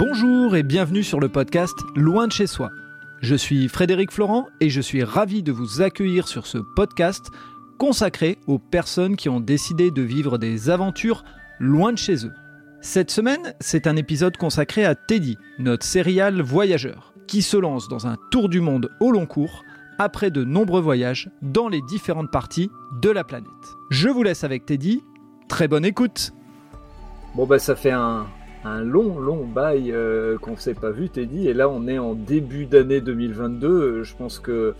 Bonjour et bienvenue sur le podcast Loin de chez soi. Je suis Frédéric Florent et je suis ravi de vous accueillir sur ce podcast consacré aux personnes qui ont décidé de vivre des aventures loin de chez eux. Cette semaine, c'est un épisode consacré à Teddy, notre serial voyageur, qui se lance dans un tour du monde au long cours après de nombreux voyages dans les différentes parties de la planète. Je vous laisse avec Teddy. Très bonne écoute. Bon bah ça fait un, un long, long bail euh, qu'on ne s'est pas vu, Teddy. Et là, on est en début d'année 2022. Euh, je pense que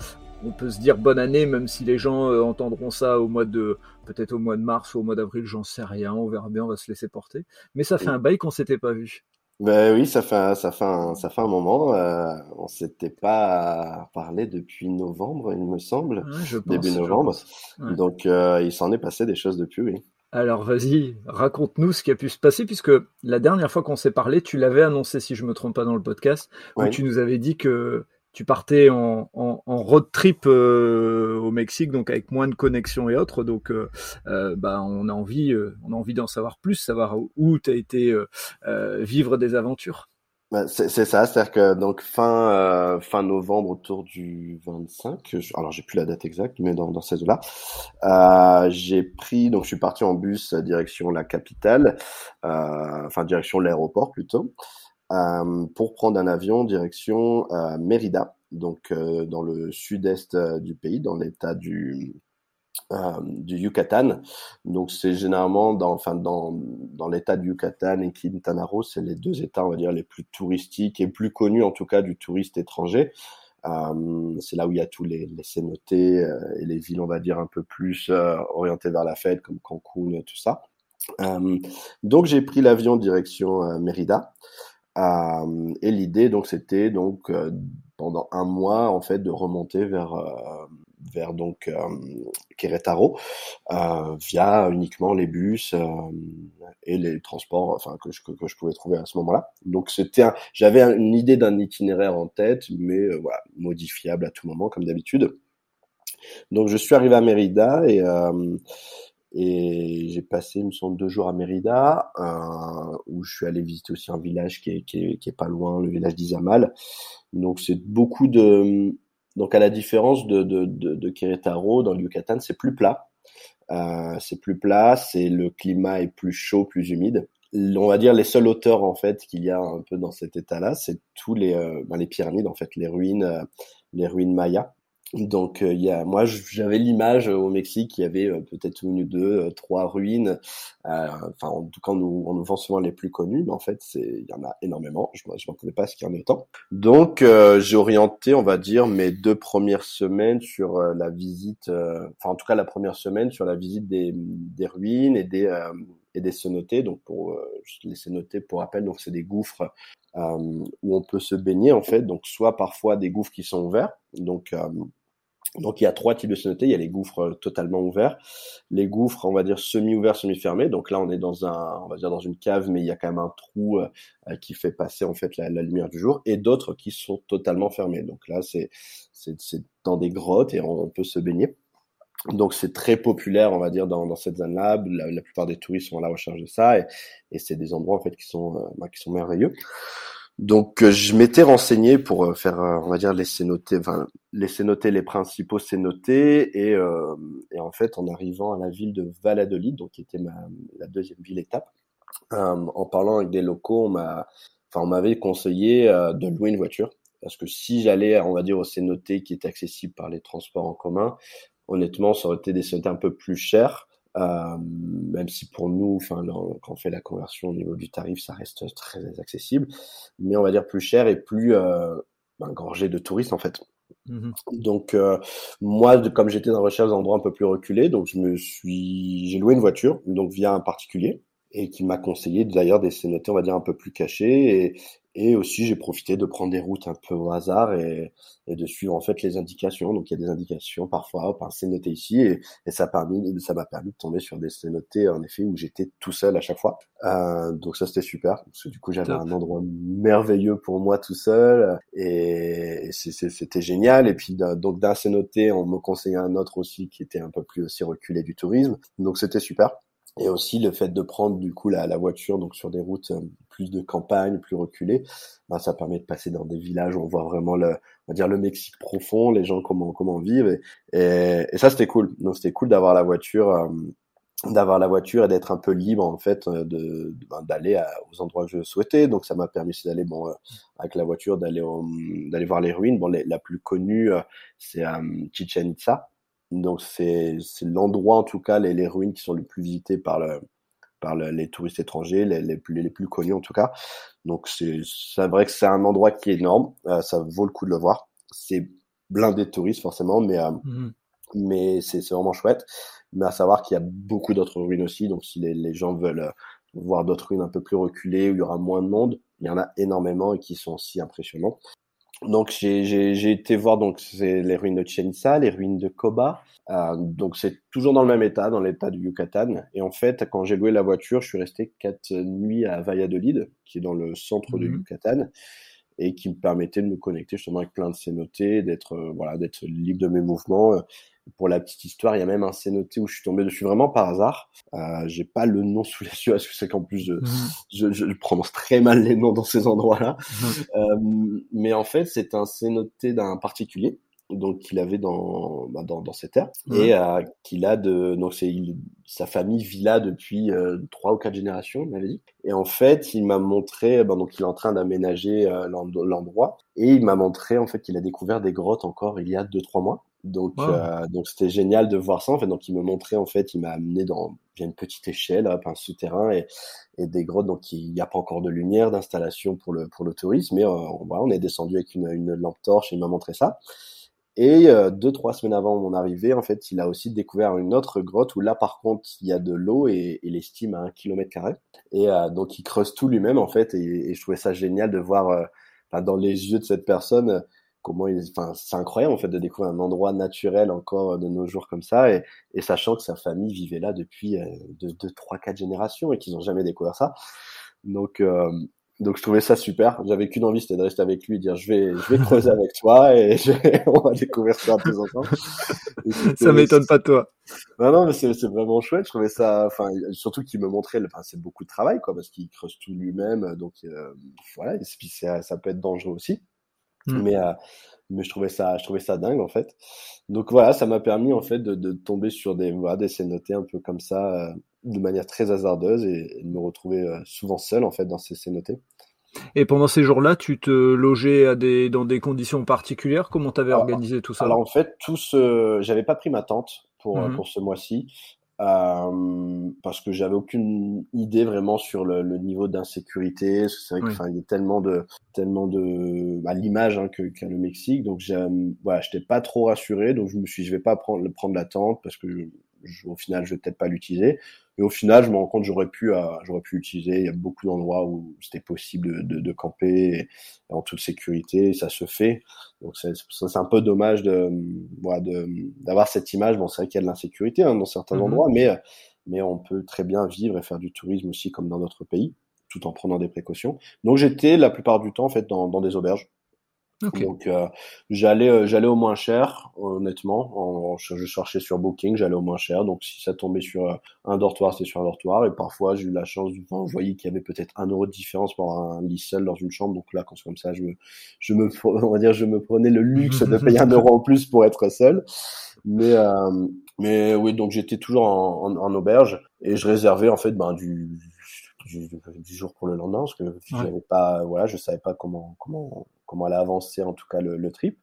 on peut se dire bonne année, même si les gens euh, entendront ça au mois de, peut-être au mois de mars ou au mois d'avril, j'en sais rien. On verra bien, on va se laisser porter. Mais ça fait un bail qu'on s'était pas vu. Ben oui, ça fait ça fait un, ça fait un moment. Euh, on s'était pas parlé depuis novembre, il me semble, début novembre. Donc il s'en est passé des choses depuis, oui. Alors vas-y, raconte-nous ce qui a pu se passer, puisque la dernière fois qu'on s'est parlé, tu l'avais annoncé, si je me trompe pas, dans le podcast, où tu nous avais dit que tu partais en, road trip euh, au Mexique, donc avec moins de connexions et autres. Donc, euh, euh, bah, on a envie, on a envie d'en savoir plus, savoir où tu as été vivre des aventures. Bah, c'est ça, c'est-à-dire que donc fin euh, fin novembre autour du 25, alors j'ai plus la date exacte, mais dans, dans ces eaux-là, euh, j'ai pris donc je suis parti en bus direction la capitale, euh, enfin direction l'aéroport plutôt, euh, pour prendre un avion direction euh, Mérida, donc euh, dans le sud-est du pays, dans l'état du euh, du Yucatan. Donc c'est généralement dans, enfin dans, dans l'État du Yucatan et Quintana Roo, c'est les deux États, on va dire, les plus touristiques et plus connus en tout cas du touriste étranger. Euh, c'est là où il y a tous les, les cénotés euh, et les villes, on va dire, un peu plus orientées vers la fête, comme Cancun et tout ça. Donc j'ai pris l'avion direction Mérida. et l'idée donc c'était donc pendant un mois en fait de remonter vers vers donc euh, Querétaro euh, via uniquement les bus euh, et les transports enfin que je, que, je pouvais trouver à ce moment-là. Donc c'était j'avais une idée d'un itinéraire en tête mais voilà, modifiable à tout moment comme d'habitude. Donc je suis arrivé à Mérida et et j'ai passé, il me semble, deux jours à Mérida, euh, où je suis allé visiter aussi un village qui est, qui est, qui est pas loin, le village d'Izamal. Donc c'est beaucoup de, donc à la différence de, de, de, de Querétaro, dans le Yucatan, c'est plus plat. Euh, c'est plus plat, c'est le climat est plus chaud, plus humide. On va dire les seules hauteurs en fait qu'il y a un peu dans cet état-là, c'est tous les euh, ben, les pyramides en fait, les ruines, euh, les ruines mayas. Donc euh, il y a, moi j'avais l'image euh, au Mexique, il y avait euh, peut-être une deux, trois ruines. enfin en tout cas on nous, on nous vend souvent les plus connues, mais en fait c'est il y en a énormément. Je je m'en pas ce qu'il y en a autant. Donc j'ai orienté, on va dire, mes deux premières semaines sur la visite, enfin en tout cas la première semaine sur la visite des, des ruines et des et des cénotés. Donc pour les cénotés, pour rappel, donc c'est des gouffres où on peut se baigner en fait. Donc soit parfois des gouffres qui sont ouverts, donc donc il y a trois types de cénotés. Il y a les gouffres euh, totalement ouverts, les gouffres on va dire semi-ouverts, semi-fermés. Donc là on est dans un, on va dire dans une cave, mais il y a quand même un trou euh, euh, qui fait passer en fait la, lumière du jour, et d'autres qui sont totalement fermés. Donc là c'est c'est dans des grottes et on, peut se baigner. Donc c'est très populaire, on va dire, dans, dans cette zone-là. La, plupart des touristes sont à la recherche de ça, et, et c'est des endroits en fait qui sont bah, qui sont merveilleux. Donc euh, je m'étais renseigné pour euh, faire, euh, on va dire, laisser noter, enfin laisser noter les principaux cénotés et, et en fait en arrivant à la ville de Valladolid, donc qui était ma, la deuxième ville étape, en parlant avec des locaux, on m'avait conseillé de louer une voiture parce que si j'allais, on va dire, au cénoté qui est accessible par les transports en commun, honnêtement, ça aurait été des cénotés un peu plus chers. Euh, même si pour nous, enfin, quand on fait la conversion au niveau du tarif, ça reste très accessible, mais on va dire plus cher et plus euh, engorgé de touristes en fait. Mmh donc euh, moi, comme j'étais dans recherche d'endroits un peu plus reculés, donc je me suis, j'ai loué une voiture, donc via un particulier, et qui m'a conseillé d'ailleurs des cénotés, on va dire un peu plus cachés, et, et aussi, j'ai profité de prendre des routes un peu au hasard et, et, de suivre en fait les indications. Donc, il y a des indications parfois, hop, un noté ici, et, et ça m'a permis, ça m'a permis de tomber sur des notés en effet où j'étais tout seul à chaque fois. Euh, donc ça, c'était super parce que du coup, j'avais un endroit merveilleux pour moi tout seul, et, et c'était génial. Et puis donc d'un noté, on me conseillait un autre aussi qui était un peu plus aussi reculé du tourisme. Donc c'était super. Et aussi le fait de prendre du coup la, la voiture donc sur des routes euh, plus de campagne, plus reculé, ben, ça permet de passer dans des villages où on voit vraiment le, on va dire le Mexique profond, les gens comment comment vivent et, ça c'était cool. Donc c'était cool d'avoir la voiture, euh, d'avoir la voiture et d'être un peu libre en fait euh, de, ben, d'aller aux endroits que je souhaitais. Donc ça m'a permis d'aller bon euh, avec la voiture d'aller d'aller voir les ruines. Bon la plus connue c'est Chichen Itza. Donc c'est l'endroit en tout cas les, les ruines qui sont les plus visitées par le par les touristes étrangers, les, les, plus, les plus connus en tout cas. Donc c'est vrai que c'est un endroit qui est énorme, euh, ça vaut le coup de le voir. C'est blindé de touristes forcément, mais euh, mmh mais c'est vraiment chouette. Mais à savoir qu'il y a beaucoup d'autres ruines aussi, donc si les, les gens veulent euh, voir d'autres ruines un peu plus reculées où il y aura moins de monde, il y en a énormément et qui sont aussi impressionnants. Donc j'ai été voir donc c'est les ruines de Chichen les ruines de Koba. Euh, donc c'est toujours dans le même état, dans l'état du Yucatan. Et en fait, quand j'ai loué la voiture, je suis resté quatre nuits à Valladolid, qui est dans le centre de mmh Yucatan, et qui me permettait de me connecter justement avec plein de cénotés, d'être euh, voilà, d'être libre de mes mouvements. Pour la petite histoire, il y a même un cénoté où je suis tombé dessus vraiment par hasard. Euh, j'ai pas le nom sous les yeux parce que c'est qu'en plus je, mmh. je, je, prononce très mal les noms dans ces endroits-là. Mmh. Euh, mais en fait, c'est un cénoté d'un particulier donc qu'il avait dans, bah, dans, dans ses terres mmh. et euh, qu'il a de donc c'est sa famille vit là depuis euh, trois ou quatre générations il m'avait dit et en fait il m'a montré bah, donc il est en train d'aménager euh, l'endroit et il m'a montré en fait qu'il a découvert des grottes encore il y a deux trois mois donc, euh, donc c'était génial de voir ça. En fait, donc il me montrait en fait, il m'a amené dans une petite échelle, hop, un souterrain et, et des grottes. Donc il n'y a pas encore de lumière d'installation pour le pour le tourisme, mais euh, voilà, on est descendu avec une, une lampe torche. Et il m'a montré ça. Et euh, deux trois semaines avant mon arrivée, en fait, il a aussi découvert une autre grotte où là, par contre, il y a de l'eau et, il estime à un kilomètre carré. Et euh, donc il creuse tout lui-même en fait. Et, et, je trouvais ça génial de voir dans les yeux de cette personne comment il, enfin, c'est incroyable en fait de découvrir un endroit naturel encore de nos jours comme ça, et, et sachant que sa famille vivait là depuis euh, deux, deux, trois, quatre générations et qu'ils n'ont jamais découvert ça. Donc, euh, donc je trouvais ça super. J'avais qu'une envie, c'était de rester avec lui et dire je vais, je vais creuser avec toi et on va découvrir ça tous ensemble. ça m'étonne pas toi. Non, non, mais c'est, c'est vraiment chouette. Je trouvais ça, enfin, surtout qu'il me montrait, enfin, c'est beaucoup de travail, quoi, parce qu'il creuse tout lui-même. Donc, euh, voilà. Et puis, ça, ça peut être dangereux aussi. Mmh. Mais, euh, mais je trouvais ça, je trouvais ça dingue en fait. Donc voilà, ça m'a permis en fait de, de tomber sur des, voilà, des cénotés un peu comme ça, euh, de manière très hasardeuse et, de me retrouver euh, souvent seul en fait dans ces cénotés. Et pendant ces jours-là, tu te logeais à des, dans des conditions particulières? Comment tu avais organisé tout ça? Alors en fait, tout ce... j'avais pas pris ma tente pour, mmh pour ce mois-ci. Euh, parce que j'avais aucune idée vraiment sur le, le niveau d'insécurité. C'est vrai qu'il y a tellement de, tellement de, bah, l'image hein, que qu'a le Mexique. Donc, voilà, j'étais pas trop rassuré. Donc, je me suis, je vais pas prendre, prendre la tente parce que au final, je vais peut-être pas l'utiliser. Et au final, je me rends compte j'aurais pu, euh, j'aurais pu l'utiliser. Il y a beaucoup d'endroits où c'était possible de, de, camper en toute sécurité. Ça se fait. Donc c'est, c'est un peu dommage de, voilà, de, d'avoir cette image. Bon, c'est vrai qu'il y a de l'insécurité hein, dans certains mm-hmm. endroits, mais mais on peut très bien vivre et faire du tourisme aussi comme dans notre pays, tout en prenant des précautions. Donc j'étais la plupart du temps en fait dans, dans des auberges. Donc euh, j'allais euh, j'allais au moins cher honnêtement. En, je cherchais sur Booking j'allais au moins cher. Donc si ça tombait sur euh, un dortoir c'était sur un dortoir. Et parfois j'ai eu la chance enfin, voyais qu'il y avait peut-être un euro de différence pour un lit seul dans une chambre. Donc là quand c'est comme ça je me je me on va dire je me prenais le luxe de payer un euro en plus pour être seul. Mais euh, mais oui donc j'étais toujours en, en, en, auberge. Et je réservais en fait ben du du, du jour pour le lendemain. Parce que j'avais pas voilà je savais pas comment comment comment elle a avancé en tout cas le, le trip.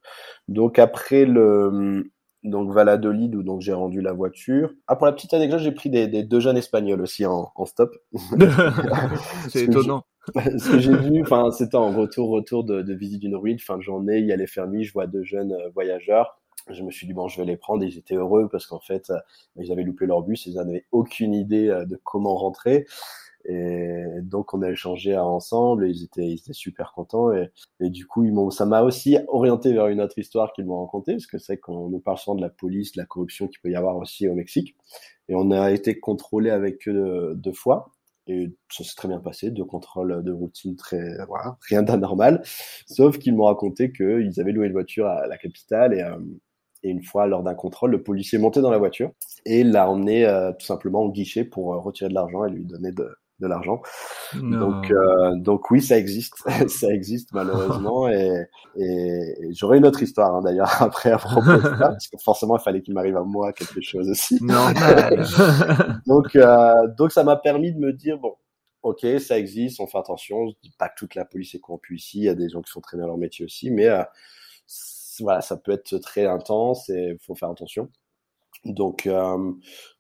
Donc après le donc Valladolid où donc j'ai rendu la voiture. Ah pour la petite anecdote j'ai pris des, des, deux jeunes espagnols aussi en, en stop. c'est étonnant. ce que j'ai vu, enfin c'était en retour retour de, de visite d'une ruine, fin de journée, il y a les fermiers, je vois deux jeunes euh, voyageurs. Je me suis dit bon je vais les prendre et ils étaient heureux parce qu'en fait euh, ils avaient loupé leur bus, ils n'avaient aucune idée euh, de comment rentrer. Et donc on a échangé ensemble et ils étaient, super contents. Et, du coup, ça m'a aussi orienté vers une autre histoire qu'ils m'ont racontée, parce que c'est qu'on nous parle souvent de la police, de la corruption qu'il peut y avoir aussi au Mexique. Et on a été contrôlé avec eux deux fois. Et ça s'est très bien passé, deux contrôles de routine très, rien d'anormal. Sauf qu'ils m'ont raconté qu'ils avaient loué une voiture à la capitale et, euh, et une fois, lors d'un contrôle, le policier est monté dans la voiture et l'a emmené euh, tout simplement au guichet pour euh, retirer de l'argent et lui donner de, de l'argent. Donc, euh, donc oui, ça existe, ça existe malheureusement. et, et, j'aurai une autre histoire hein, d'ailleurs après à propos de ça, parce que forcément il fallait qu'il m'arrive à moi quelque chose aussi. donc, euh, donc ça m'a permis de me dire bon, ok, ça existe, on fait attention. Je dis pas que toute la police est corrompue ici, il y a des gens qui font très bien leur métier aussi, mais euh, voilà, ça peut être très intense et il faut faire attention. Donc, euh,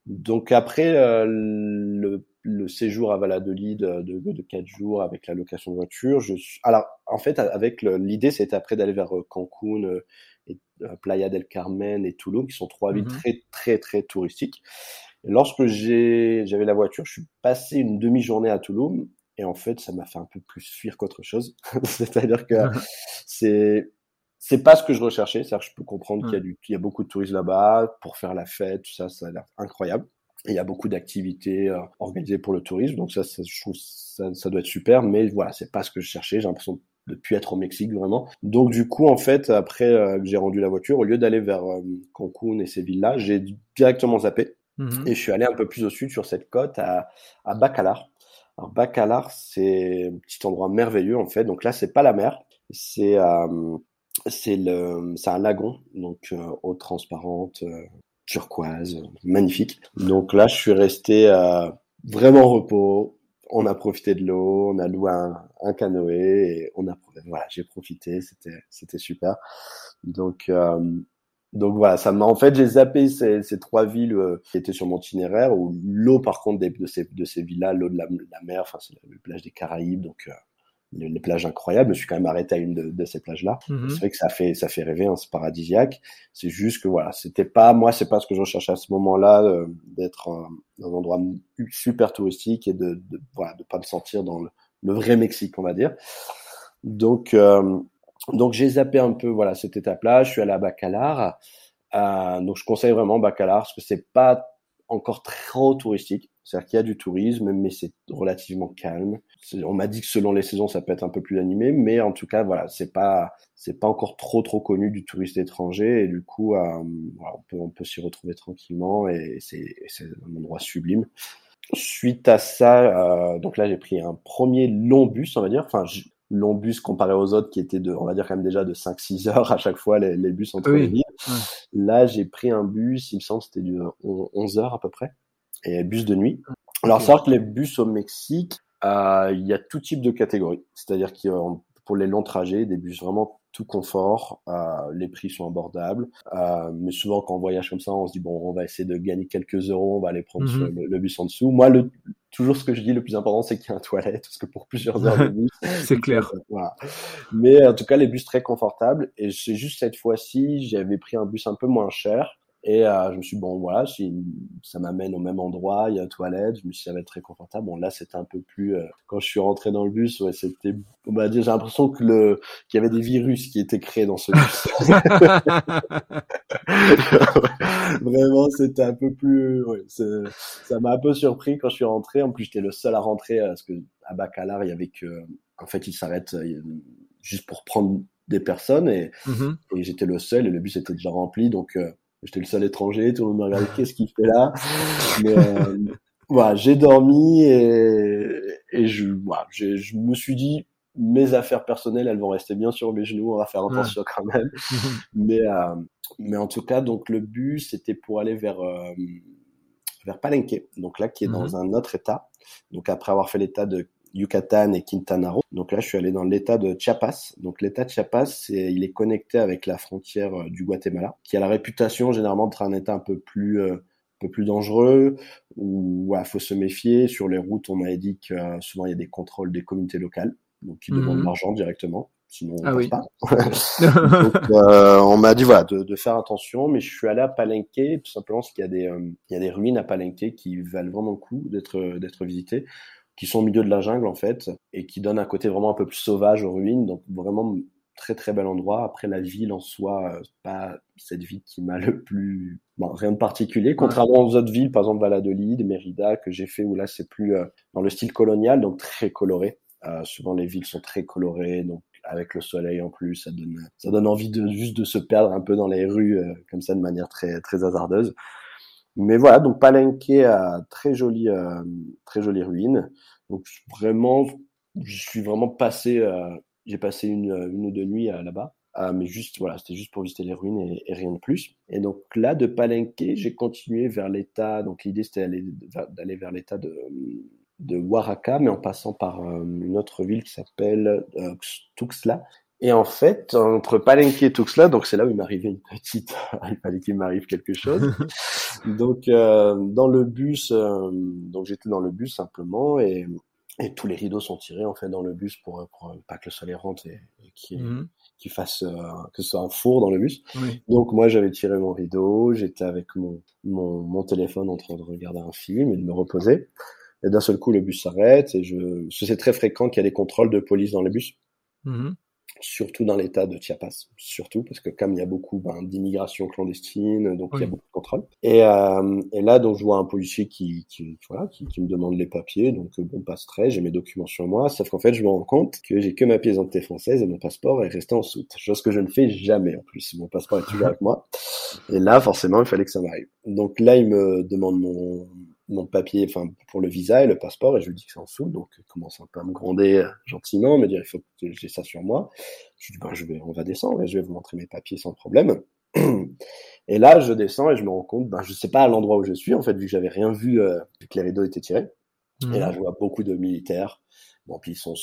donc après euh, le, le, séjour à Valladolid de, de 4 jours avec la location de voiture, je suis... alors en fait avec l'idée c'était après d'aller vers euh, Cancun et Playa del Carmen et Tulum qui sont trois villes mmh très très très touristiques. Et lorsque j'ai j'avais la voiture, je suis passé une demi-journée à Tulum et en fait ça m'a fait un peu plus fuir qu'autre chose. C'est-à-dire que c'est c'est pas ce que je recherchais. C'est-à-dire que je peux comprendre qu'il y a du, il y a beaucoup de touristes là-bas pour faire la fête, tout ça, ça a l'air incroyable. Et il y a beaucoup d'activités euh, organisées pour le tourisme, donc ça, ça je trouve ça, ça, doit être super. Mais voilà, c'est pas ce que je cherchais. J'ai l'impression de plus être au Mexique vraiment. Donc du coup, en fait, après euh, j'ai rendu la voiture, au lieu d'aller vers euh, Cancun et ces villes-là, j'ai directement zappé mmh et je suis allé un peu plus au sud sur cette côte à, à Bacalar. Alors Bacalar, c'est un petit endroit merveilleux en fait. Donc là, c'est pas la mer, c'est euh, c'est le, c'est un lagon, donc euh, eau transparente, euh, turquoise, magnifique. Donc là, je suis resté euh, vraiment repos. On a profité de l'eau, on a loué un, canoë et on a, voilà, j'ai profité, c'était, c'était super. Donc, donc voilà, ça m'a en fait j'ai zappé ces, ces trois villes qui étaient sur mon itinéraire où l'eau par contre de ces de ces villes-là, l'eau de la, la, mer, enfin c'est la plage des Caraïbes, donc les, plages incroyables. Je suis quand même arrêté à une de, ces plages-là. Mhm. C'est vrai que ça fait ça fait rêver, hein, c'est paradisiaque. C'est juste que voilà, c'était pas moi, c'est pas ce que je recherchais à ce moment-là euh, d'être dans un endroit super touristique et de, de voilà de pas me sentir dans le, vrai Mexique, on va dire. Donc euh, donc j'ai zappé un peu voilà cette étape-là. Je suis allé à Bacalar. Euh, donc je conseille vraiment Bacalar parce que c'est pas encore trop touristique. C'est-à-dire qu'il y a du tourisme, mais c'est relativement calme. On m'a dit que selon les saisons, ça peut être un peu plus animé, mais en tout cas, voilà, c'est pas, c'est pas encore trop trop connu du touriste étranger, et du coup, euh, on peut, on peut s'y retrouver tranquillement, et c'est, un endroit sublime. Suite à ça, euh, donc là, j'ai pris un premier long bus, on va dire, enfin, long bus comparé aux autres qui étaient de, on va dire quand même déjà de 5-6 heures à chaque fois les, les bus entre les villes. Là, j'ai pris un bus, il me semble, c'était de 11 heures à peu près et bus de nuit. Alors, c'est vrai que les bus au Mexique, euh, il y a tout type de catégories. C'est-à-dire qu'il pour les longs trajets, des bus vraiment tout confort, euh, les prix sont abordables. Euh, mais souvent, quand on voyage comme ça, on se dit bon, on va essayer de gagner quelques euros, on va aller prendre mhm. le, bus en dessous. Moi, le, toujours ce que je dis, le plus important, c'est qu'il y a un toilette, parce que pour plusieurs heures de bus, c'est clair. Voilà. Mais en tout cas, les bus très confortables. Et c'est juste cette fois-ci, j'avais pris un bus un peu moins cher. Et euh, je me suis dit, bon, voilà, si ça m'amène au même endroit, il y a une toilette, je me suis dit, ça va être très confortable. Bon, là, c'était un peu plus, euh, quand je suis rentré dans le bus, ouais, c'était, on va dire, j'ai l'impression que le, qu'il y avait des virus qui étaient créés dans ce bus. Vraiment, c'était un peu plus, ouais, ça m'a un peu surpris quand je suis rentré. En plus, j'étais le seul à rentrer, euh, parce que à Bacalar, il y avait que, en fait, il s'arrête juste pour prendre des personnes et, mm-hmm. et j'étais le seul et le bus était déjà rempli, donc, J'étais le seul étranger, tout le monde m'a regardé, qu'est-ce qu'il fait là Mais euh, voilà, j'ai dormi et, et je, voilà, je me suis dit, mes affaires personnelles, elles vont rester bien sur mes genoux, on va faire attention quand même. mais, euh, mais en tout cas, donc le but, c'était pour aller vers, euh, vers Palenque, donc là, qui est dans mhm. un autre état. Donc après avoir fait l'état de Yucatan et Quintana Roo. Donc là, je suis allé dans l'état de Chiapas. Donc l'état de Chiapas, il est connecté avec la frontière euh, du Guatemala, qui a la réputation généralement d'être un état un peu plus euh, un peu plus dangereux, où il faut se méfier. Sur les routes, on m'a dit que euh, souvent il y a des contrôles des communautés locales, donc qui demandent de mhm. l'argent directement sinon on ah passe pas. Donc, euh, on m'a dit voilà de, de, faire attention, mais je suis allé à Palenque tout simplement parce qu'il y a des il y a des ruines à Palenque qui valent vraiment le coup d'être d'être visitées qui sont au milieu de la jungle en fait et qui donnent un côté vraiment un peu plus sauvage aux ruines. Donc vraiment très très bel endroit. Après la ville en soi, euh, pas cette ville qui m'a le plus bon, rien de particulier. Contrairement aux autres villes, par exemple Valladolid, Mérida que j'ai fait où là c'est plus euh, dans le style colonial, donc très coloré. Euh, souvent les villes sont très colorées, donc avec le soleil en plus, ça donne ça donne envie de juste de se perdre un peu dans les rues euh, comme ça de manière très très hasardeuse. Mais voilà, donc Palenque a très jolie, euh, très jolie ruine. Donc vraiment, je suis vraiment passé, euh, j'ai passé une, une ou deux nuits là-bas. Euh, mais juste, voilà, c'était juste pour visiter les ruines et, rien de plus. Et donc là, de Palenque, j'ai continué vers l'état. Donc l'idée, c'était d'aller vers l'état de, de mais en passant par une autre ville qui s'appelle Tuxtla, et en fait, entre Palenque et Tuxtla, donc c'est là où il m'arrivait une petite, il fallait qu'il m'arrive quelque chose. donc euh, dans le bus, euh, donc j'étais dans le bus simplement et, et tous les rideaux sont tirés en fait dans le bus pour, pour pas que le soleil rentre et, et qu'il mmh. fasse euh, que ce soit un four dans le bus. Oui. Donc moi j'avais tiré mon rideau, j'étais avec mon, mon mon téléphone en train de regarder un film et de me reposer. Et d'un seul coup le bus s'arrête et je c'est très fréquent qu'il y a des contrôles de police dans les bus. Mmh surtout dans l'état de Chiapas, surtout parce que comme il y a beaucoup ben, d'immigration clandestine, donc oui. il y a beaucoup de contrôle. Et, euh, et, là, donc je vois un policier qui, qui voilà, qui, qui, me demande les papiers, donc euh, bon, passe très, j'ai mes documents sur moi, sauf qu'en fait, je me rends compte que j'ai que ma pièce d'identité française et mon passeport est resté en soute, chose que je ne fais jamais en plus. Mon passeport est toujours avec moi. Et là, forcément, il fallait que ça m'arrive. Donc là, il me demande mon mon papier, enfin pour le visa et le passeport, et je lui dis que c'est en dessous, donc il commence un peu à me gronder euh, gentiment, me dire il faut que j'ai ça sur moi. Je lui dis ben je vais, on va descendre et je vais vous montrer mes papiers sans problème. Et là je descends et je me rends compte, ben je sais pas à l'endroit où je suis en fait vu que j'avais rien vu, euh, vu que les rideaux étaient tirés. Mmh. Et là je vois beaucoup de militaires. Bon puis ils sont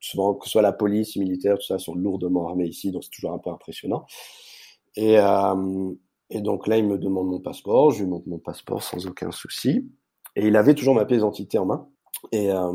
souvent que ce soit la police, les militaires, tout ça sont lourdement armés ici, donc c'est toujours un peu impressionnant. Et euh, et donc là, il me demande mon passeport, je lui montre mon passeport sans aucun souci. Et il avait toujours ma pièce d'identité en main. Et euh,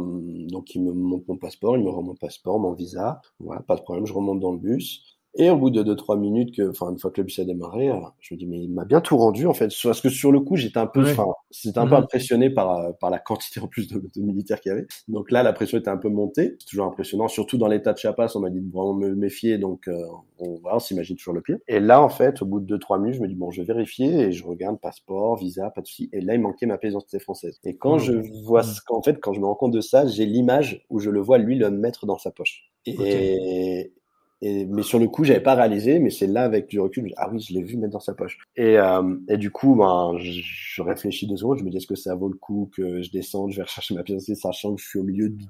donc il me montre mon passeport, il me rend mon passeport, mon visa. Voilà, pas de problème, je remonte dans le bus. Et au bout de 2-3 minutes, que, enfin une fois que le bus a démarré, euh, je me dis mais il m'a bien tout rendu en fait. Parce que sur le coup, j'étais un peu, enfin, ouais. c'était un mmh. peu impressionné par euh, par la quantité en plus de, de militaires qu'il y avait. Donc là, la pression était un peu montée. C'est toujours impressionnant, surtout dans l'état de Chiapas, on m'a dit de vraiment me méfier. Donc euh, on, voilà, on s'imagine toujours le pire. Et là, en fait, au bout de 2-3 minutes, je me dis bon, je vais vérifier et je regarde passeport, visa, pas de souci. Et là, il manquait ma pièce d'identité française. Et quand mmh. je vois, mmh. qu'en fait, quand je me rends compte de ça, j'ai l'image où je le vois lui le mettre dans sa poche. Et, okay. Et, mais sur le coup, j'avais pas réalisé, mais c'est là avec du recul, ah oui, je l'ai vu mettre dans sa poche. Et, euh, et du coup, ben, je, je, réfléchis deux secondes, je me dis est-ce que ça vaut le coup que je descende, je vais rechercher ma pièce sachant que je suis au milieu de,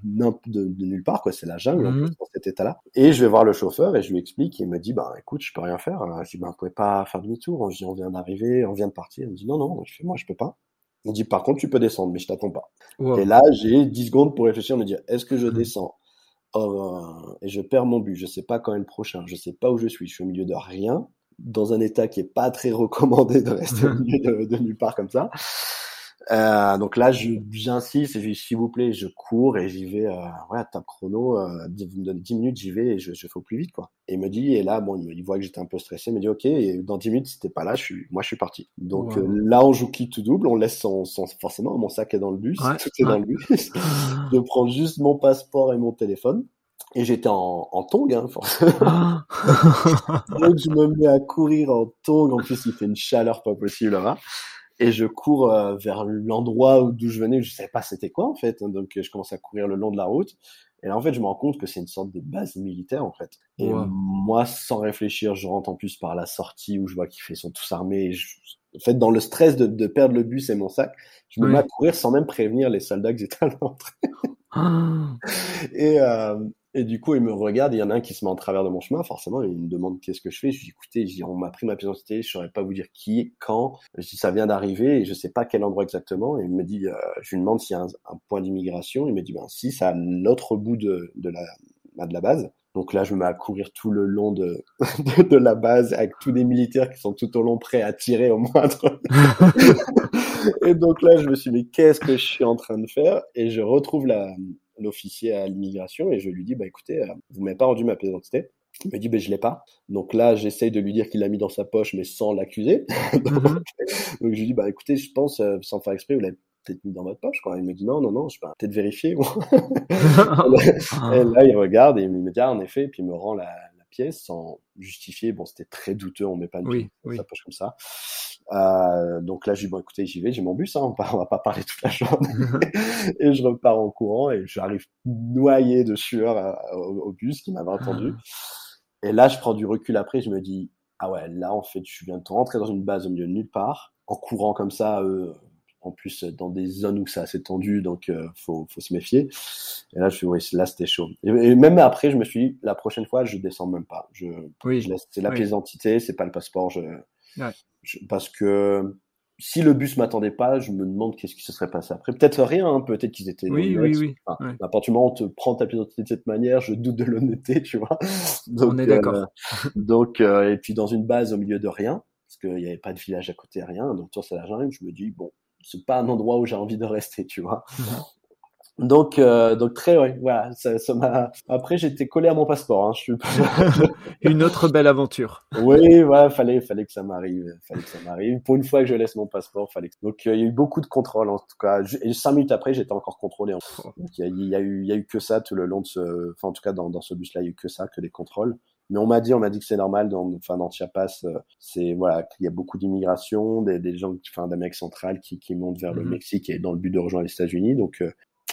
de, de nulle part, quoi, c'est la jungle mmh. en plus, dans cet état-là. Et je vais voir le chauffeur et je lui explique, et il me dit, bah écoute, je peux rien faire. Je dis, ben, vous pouvez pas faire demi-tour. Je dis, on vient d'arriver, on vient de partir. Il me dit, non, non, je fais, moi, je peux pas. Il me dit, par contre, tu peux descendre, mais je t'attends pas. Wow. Et là, j'ai 10 secondes pour réfléchir, me dire, est-ce que je mmh. descends euh, et je perds mon but. Je sais pas quand est le prochain. Je sais pas où je suis. Je suis au milieu de rien, dans un état qui est pas très recommandé de rester au milieu de, de nulle part comme ça. Euh, donc là, j'insiste s'il vous plaît, je cours et j'y vais. Euh, ouais, top chrono, euh, 10, 10 minutes, j'y vais et je, je fais au plus vite quoi. Et il me dit et là, bon, il, me, il voit que j'étais un peu stressé, il me dit ok. Et dans 10 minutes, si t'es pas là, je suis, moi, je suis parti. Donc wow. euh, là, on joue qui tout double, on laisse son, son, forcément mon sac est dans le bus, ouais, tout est dans le bus. je prends juste mon passeport et mon téléphone. Et j'étais en, en tong, hein, forcément. Donc je me mets à courir en tong. En plus, il fait une chaleur pas possible là-bas et je cours euh, vers l'endroit d'où je venais. Je savais pas c'était quoi en fait, donc je commence à courir le long de la route. Et là, en fait, je me rends compte que c'est une sorte de base militaire en fait. Et moi, sans réfléchir, je rentre en plus par la sortie où je vois qu'ils sont tous armés. Et je... En fait, dans le stress de, de, perdre le bus et mon sac, je me mets à courir sans même prévenir les soldats que j'étais à l'entrée. et, euh, et du coup, il me regarde, il y en a un qui se met en travers de mon chemin, forcément, il me demande qu'est-ce que je fais. Je lui dis, écoutez, je dis, on m'a pris ma pièce d'identité, je saurais pas vous dire qui, quand. Je dis, ça vient d'arriver et je sais pas quel endroit exactement. Et il me dit, euh, je lui demande s'il y a un, un point d'immigration. Il me dit, ben si, c'est à l'autre bout de, de, la, bah, de la base. Donc là, je me mets à courir tout le long de, de, de, la base avec tous les militaires qui sont tout au long prêts à tirer au moindre. et donc là, je me suis dit, mais qu'est-ce que je suis en train de faire? Et je retrouve la, l'officier à l'immigration et je lui dis bah écoutez, euh, vous m'avez pas rendu ma pièce d'identité. Il me dit ben je l'ai pas. Donc là j'essaye de lui dire qu'il l'a mis dans sa poche mais sans l'accuser. donc, mm -hmm. donc, je lui dis bah écoutez je pense euh, sans faire exprès vous l'avez peut-être mis dans votre poche quoi. Il me dit non non non je peux peut-être vérifier. et là il regarde et il me dit ah, en effet et puis il me rend la, la pièce sans justifier. Bon c'était très douteux on met pas oui, dans oui. sa poche comme ça. Euh, donc là, j'ai dit, bon, écoutez, j'y vais, j'ai mon bus, hein, on, va pas parler toute la journée. et je repars en courant et j'arrive noyé de sueur à, au, au, bus qui m'avait entendu. Et là, je prends du recul après, je me dis, ah ouais, là, en fait, je viens de rentrer dans une base au milieu de nulle part. en courant comme ça, en plus dans des zones où c'est assez tendu, donc faut, faut se méfier. Et là, je suis, oui, là c'était chaud. Et, même après, je me suis dit, la prochaine fois, je descends même pas. Je, oui. c'est la pièce d'identité, c'est pas le passeport. Je, parce que si le bus m'attendait pas, je me demande qu'est-ce qui se serait passé après. Peut-être rien, hein, peut-être qu'ils étaient. Oui, oui, oui. Enfin, À partir du moment où on te prend ta d'identité de cette manière, je doute de l'honnêteté, tu vois. Donc, on est d'accord. Euh, donc, euh, et puis dans une base au milieu de rien, parce qu'il n'y avait pas de village à côté, rien. Donc, sur c'est la jungle, je me dis, bon, c'est pas un endroit où j'ai envie de rester, tu vois. Donc, euh, donc très, ouais, voilà, ça, ça m'a. Après, j'étais collé à mon passeport. Hein, je suis... Une autre belle aventure. Oui, voilà, fallait, fallait que ça m'arrive, fallait que ça m'arrive. Pour une fois que je laisse mon passeport, fallait. Que... Donc, euh, il y a eu beaucoup de contrôles en tout cas. Et cinq minutes après, j'étais encore contrôlé. Donc, il y, a, il y a eu, il y a eu que ça tout le long de ce. Enfin, en tout cas, dans, dans ce bus-là, il y a eu que ça, que des contrôles. Mais on m'a dit, on m'a dit que c'est normal. Dans, enfin, dans Chiapas, euh, c'est voilà, qu'il y a beaucoup d'immigration, des, des gens, enfin, d'Amérique centrale qui, qui montent vers le mhm. Mexique et dans le but de rejoindre les États-Unis. Donc,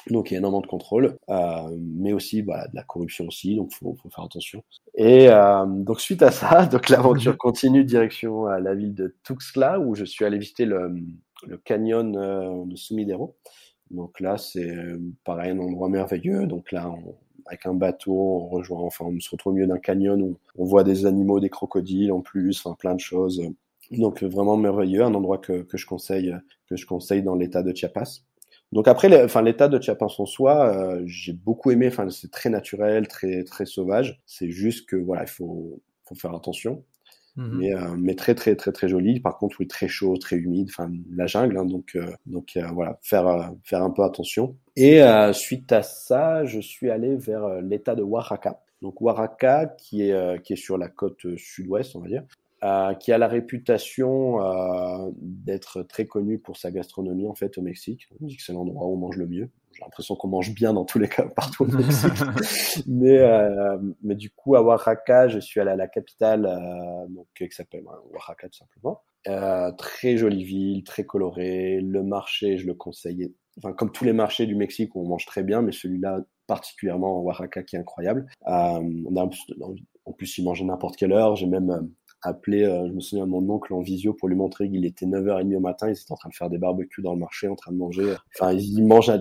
donc il y a énormément de contrôle, euh, mais aussi voilà, de la corruption aussi, donc faut, faut faire attention. Et euh, donc suite à ça, donc l'aventure continue direction à la ville de Tuxtla où je suis allé visiter le, le canyon euh, de Sumidero. Donc là c'est pareil un endroit merveilleux. Donc là on, avec un bateau, on rejoint, enfin on se retrouve au milieu d'un canyon où on voit des animaux, des crocodiles en plus, enfin plein de choses. Donc vraiment merveilleux, un endroit que, que je conseille, que je conseille dans l'état de Chiapas. Donc après, enfin l'état de Chiapas en soi, euh, j'ai beaucoup aimé. Enfin, c'est très naturel, très très sauvage. C'est juste que voilà, il faut faut faire attention. Mhm. Mais, euh, mais très très très très joli. Par contre, oui, très chaud, très humide. Enfin, la jungle. Hein, donc euh, donc voilà, faire faire un peu attention. Et suite à ça, je suis allé vers l'état de Oaxaca. Donc Oaxaca, qui est qui est sur la côte sud-ouest, on va dire, euh, qui a la réputation euh, d'être très connu pour sa gastronomie en fait au Mexique. On dit que c'est l'endroit où on mange le mieux. J'ai l'impression qu'on mange bien dans tous les cas partout au Mexique. mais euh, mais du coup à Oaxaca, je suis allé à la capitale euh, donc qui s'appelle Oaxaca tout simplement. Euh, très jolie ville, très colorée. Le marché, je le conseillais. Enfin, comme tous les marchés du Mexique, on mange très bien, mais celui-là particulièrement en Oaxaca qui est incroyable. Euh, on a en plus, il mange à n'importe quelle heure. J'ai même appelé, euh, je me souviens, mon oncle en visio pour lui montrer qu'il était 9h30 au matin, ils étaient en train de faire des barbecues dans le marché, en train de manger. Enfin, ils mangent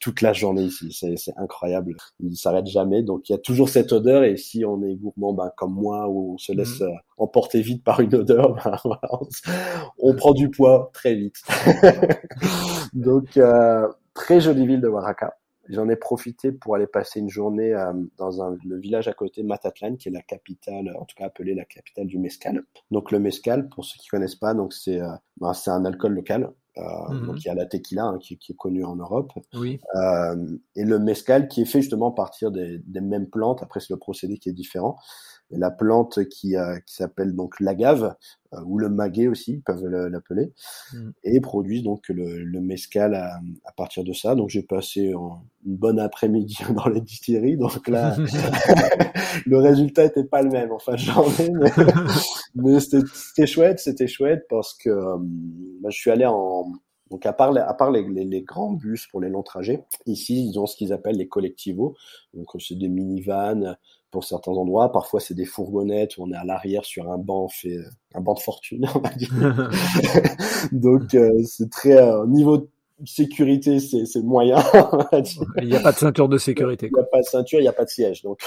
toute la journée ici, c'est incroyable. Ils s'arrêtent jamais, donc il y a toujours cette odeur, et si on est gourmand, ben, comme moi, où on se laisse mhm. euh, emporter vite par une odeur, ben, on, prend du poids très vite. donc, euh, très jolie ville de Oaxaca. J'en ai profité pour aller passer une journée euh, dans un, le village à côté, Matatlan, qui est la capitale, en tout cas appelée la capitale du mescal. Donc le mescal, pour ceux qui connaissent pas, donc c'est euh, ben, c'est un alcool local. Euh, mhm. Donc il y a la tequila hein, qui, qui, est connue en Europe. Oui. Euh, et le mescal qui est fait justement à partir des, des mêmes plantes. Après c'est le procédé qui est différent la plante qui, qui s'appelle donc l'agave euh, ou le maguey aussi, ils peuvent l'appeler, mm. et produisent donc le, le mescal à, à, partir de ça. Donc j'ai passé une bonne après-midi dans les distilleries, donc là le résultat était pas le même. Enfin j'en ai, mais, mais c'était chouette, c'était chouette parce que euh, bah, je suis allé en donc à part, à part les, les, les, grands bus pour les longs trajets, ici ils ont ce qu'ils appellent les collectivos. Donc c'est des minivans pour certains endroits. Parfois, c'est des fourgonnettes où on est à l'arrière sur un banc fait un banc de fortune, on va dire. Donc, euh, c'est très euh, niveau sécurité, c'est moyen. Il n'y a pas de ceinture de sécurité. Il n'y a pas de ceinture, il n'y a pas de siège. Donc,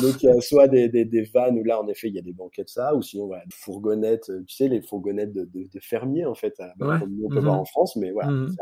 donc il y a soit des, des, des vannes où là, en effet, il y a des banquettes ça, ou sinon, voilà, des fourgonnettes, tu sais, les fourgonnettes de, de, de fermiers, en fait, comme on peut voir mhm. en France, mais voilà, mhm.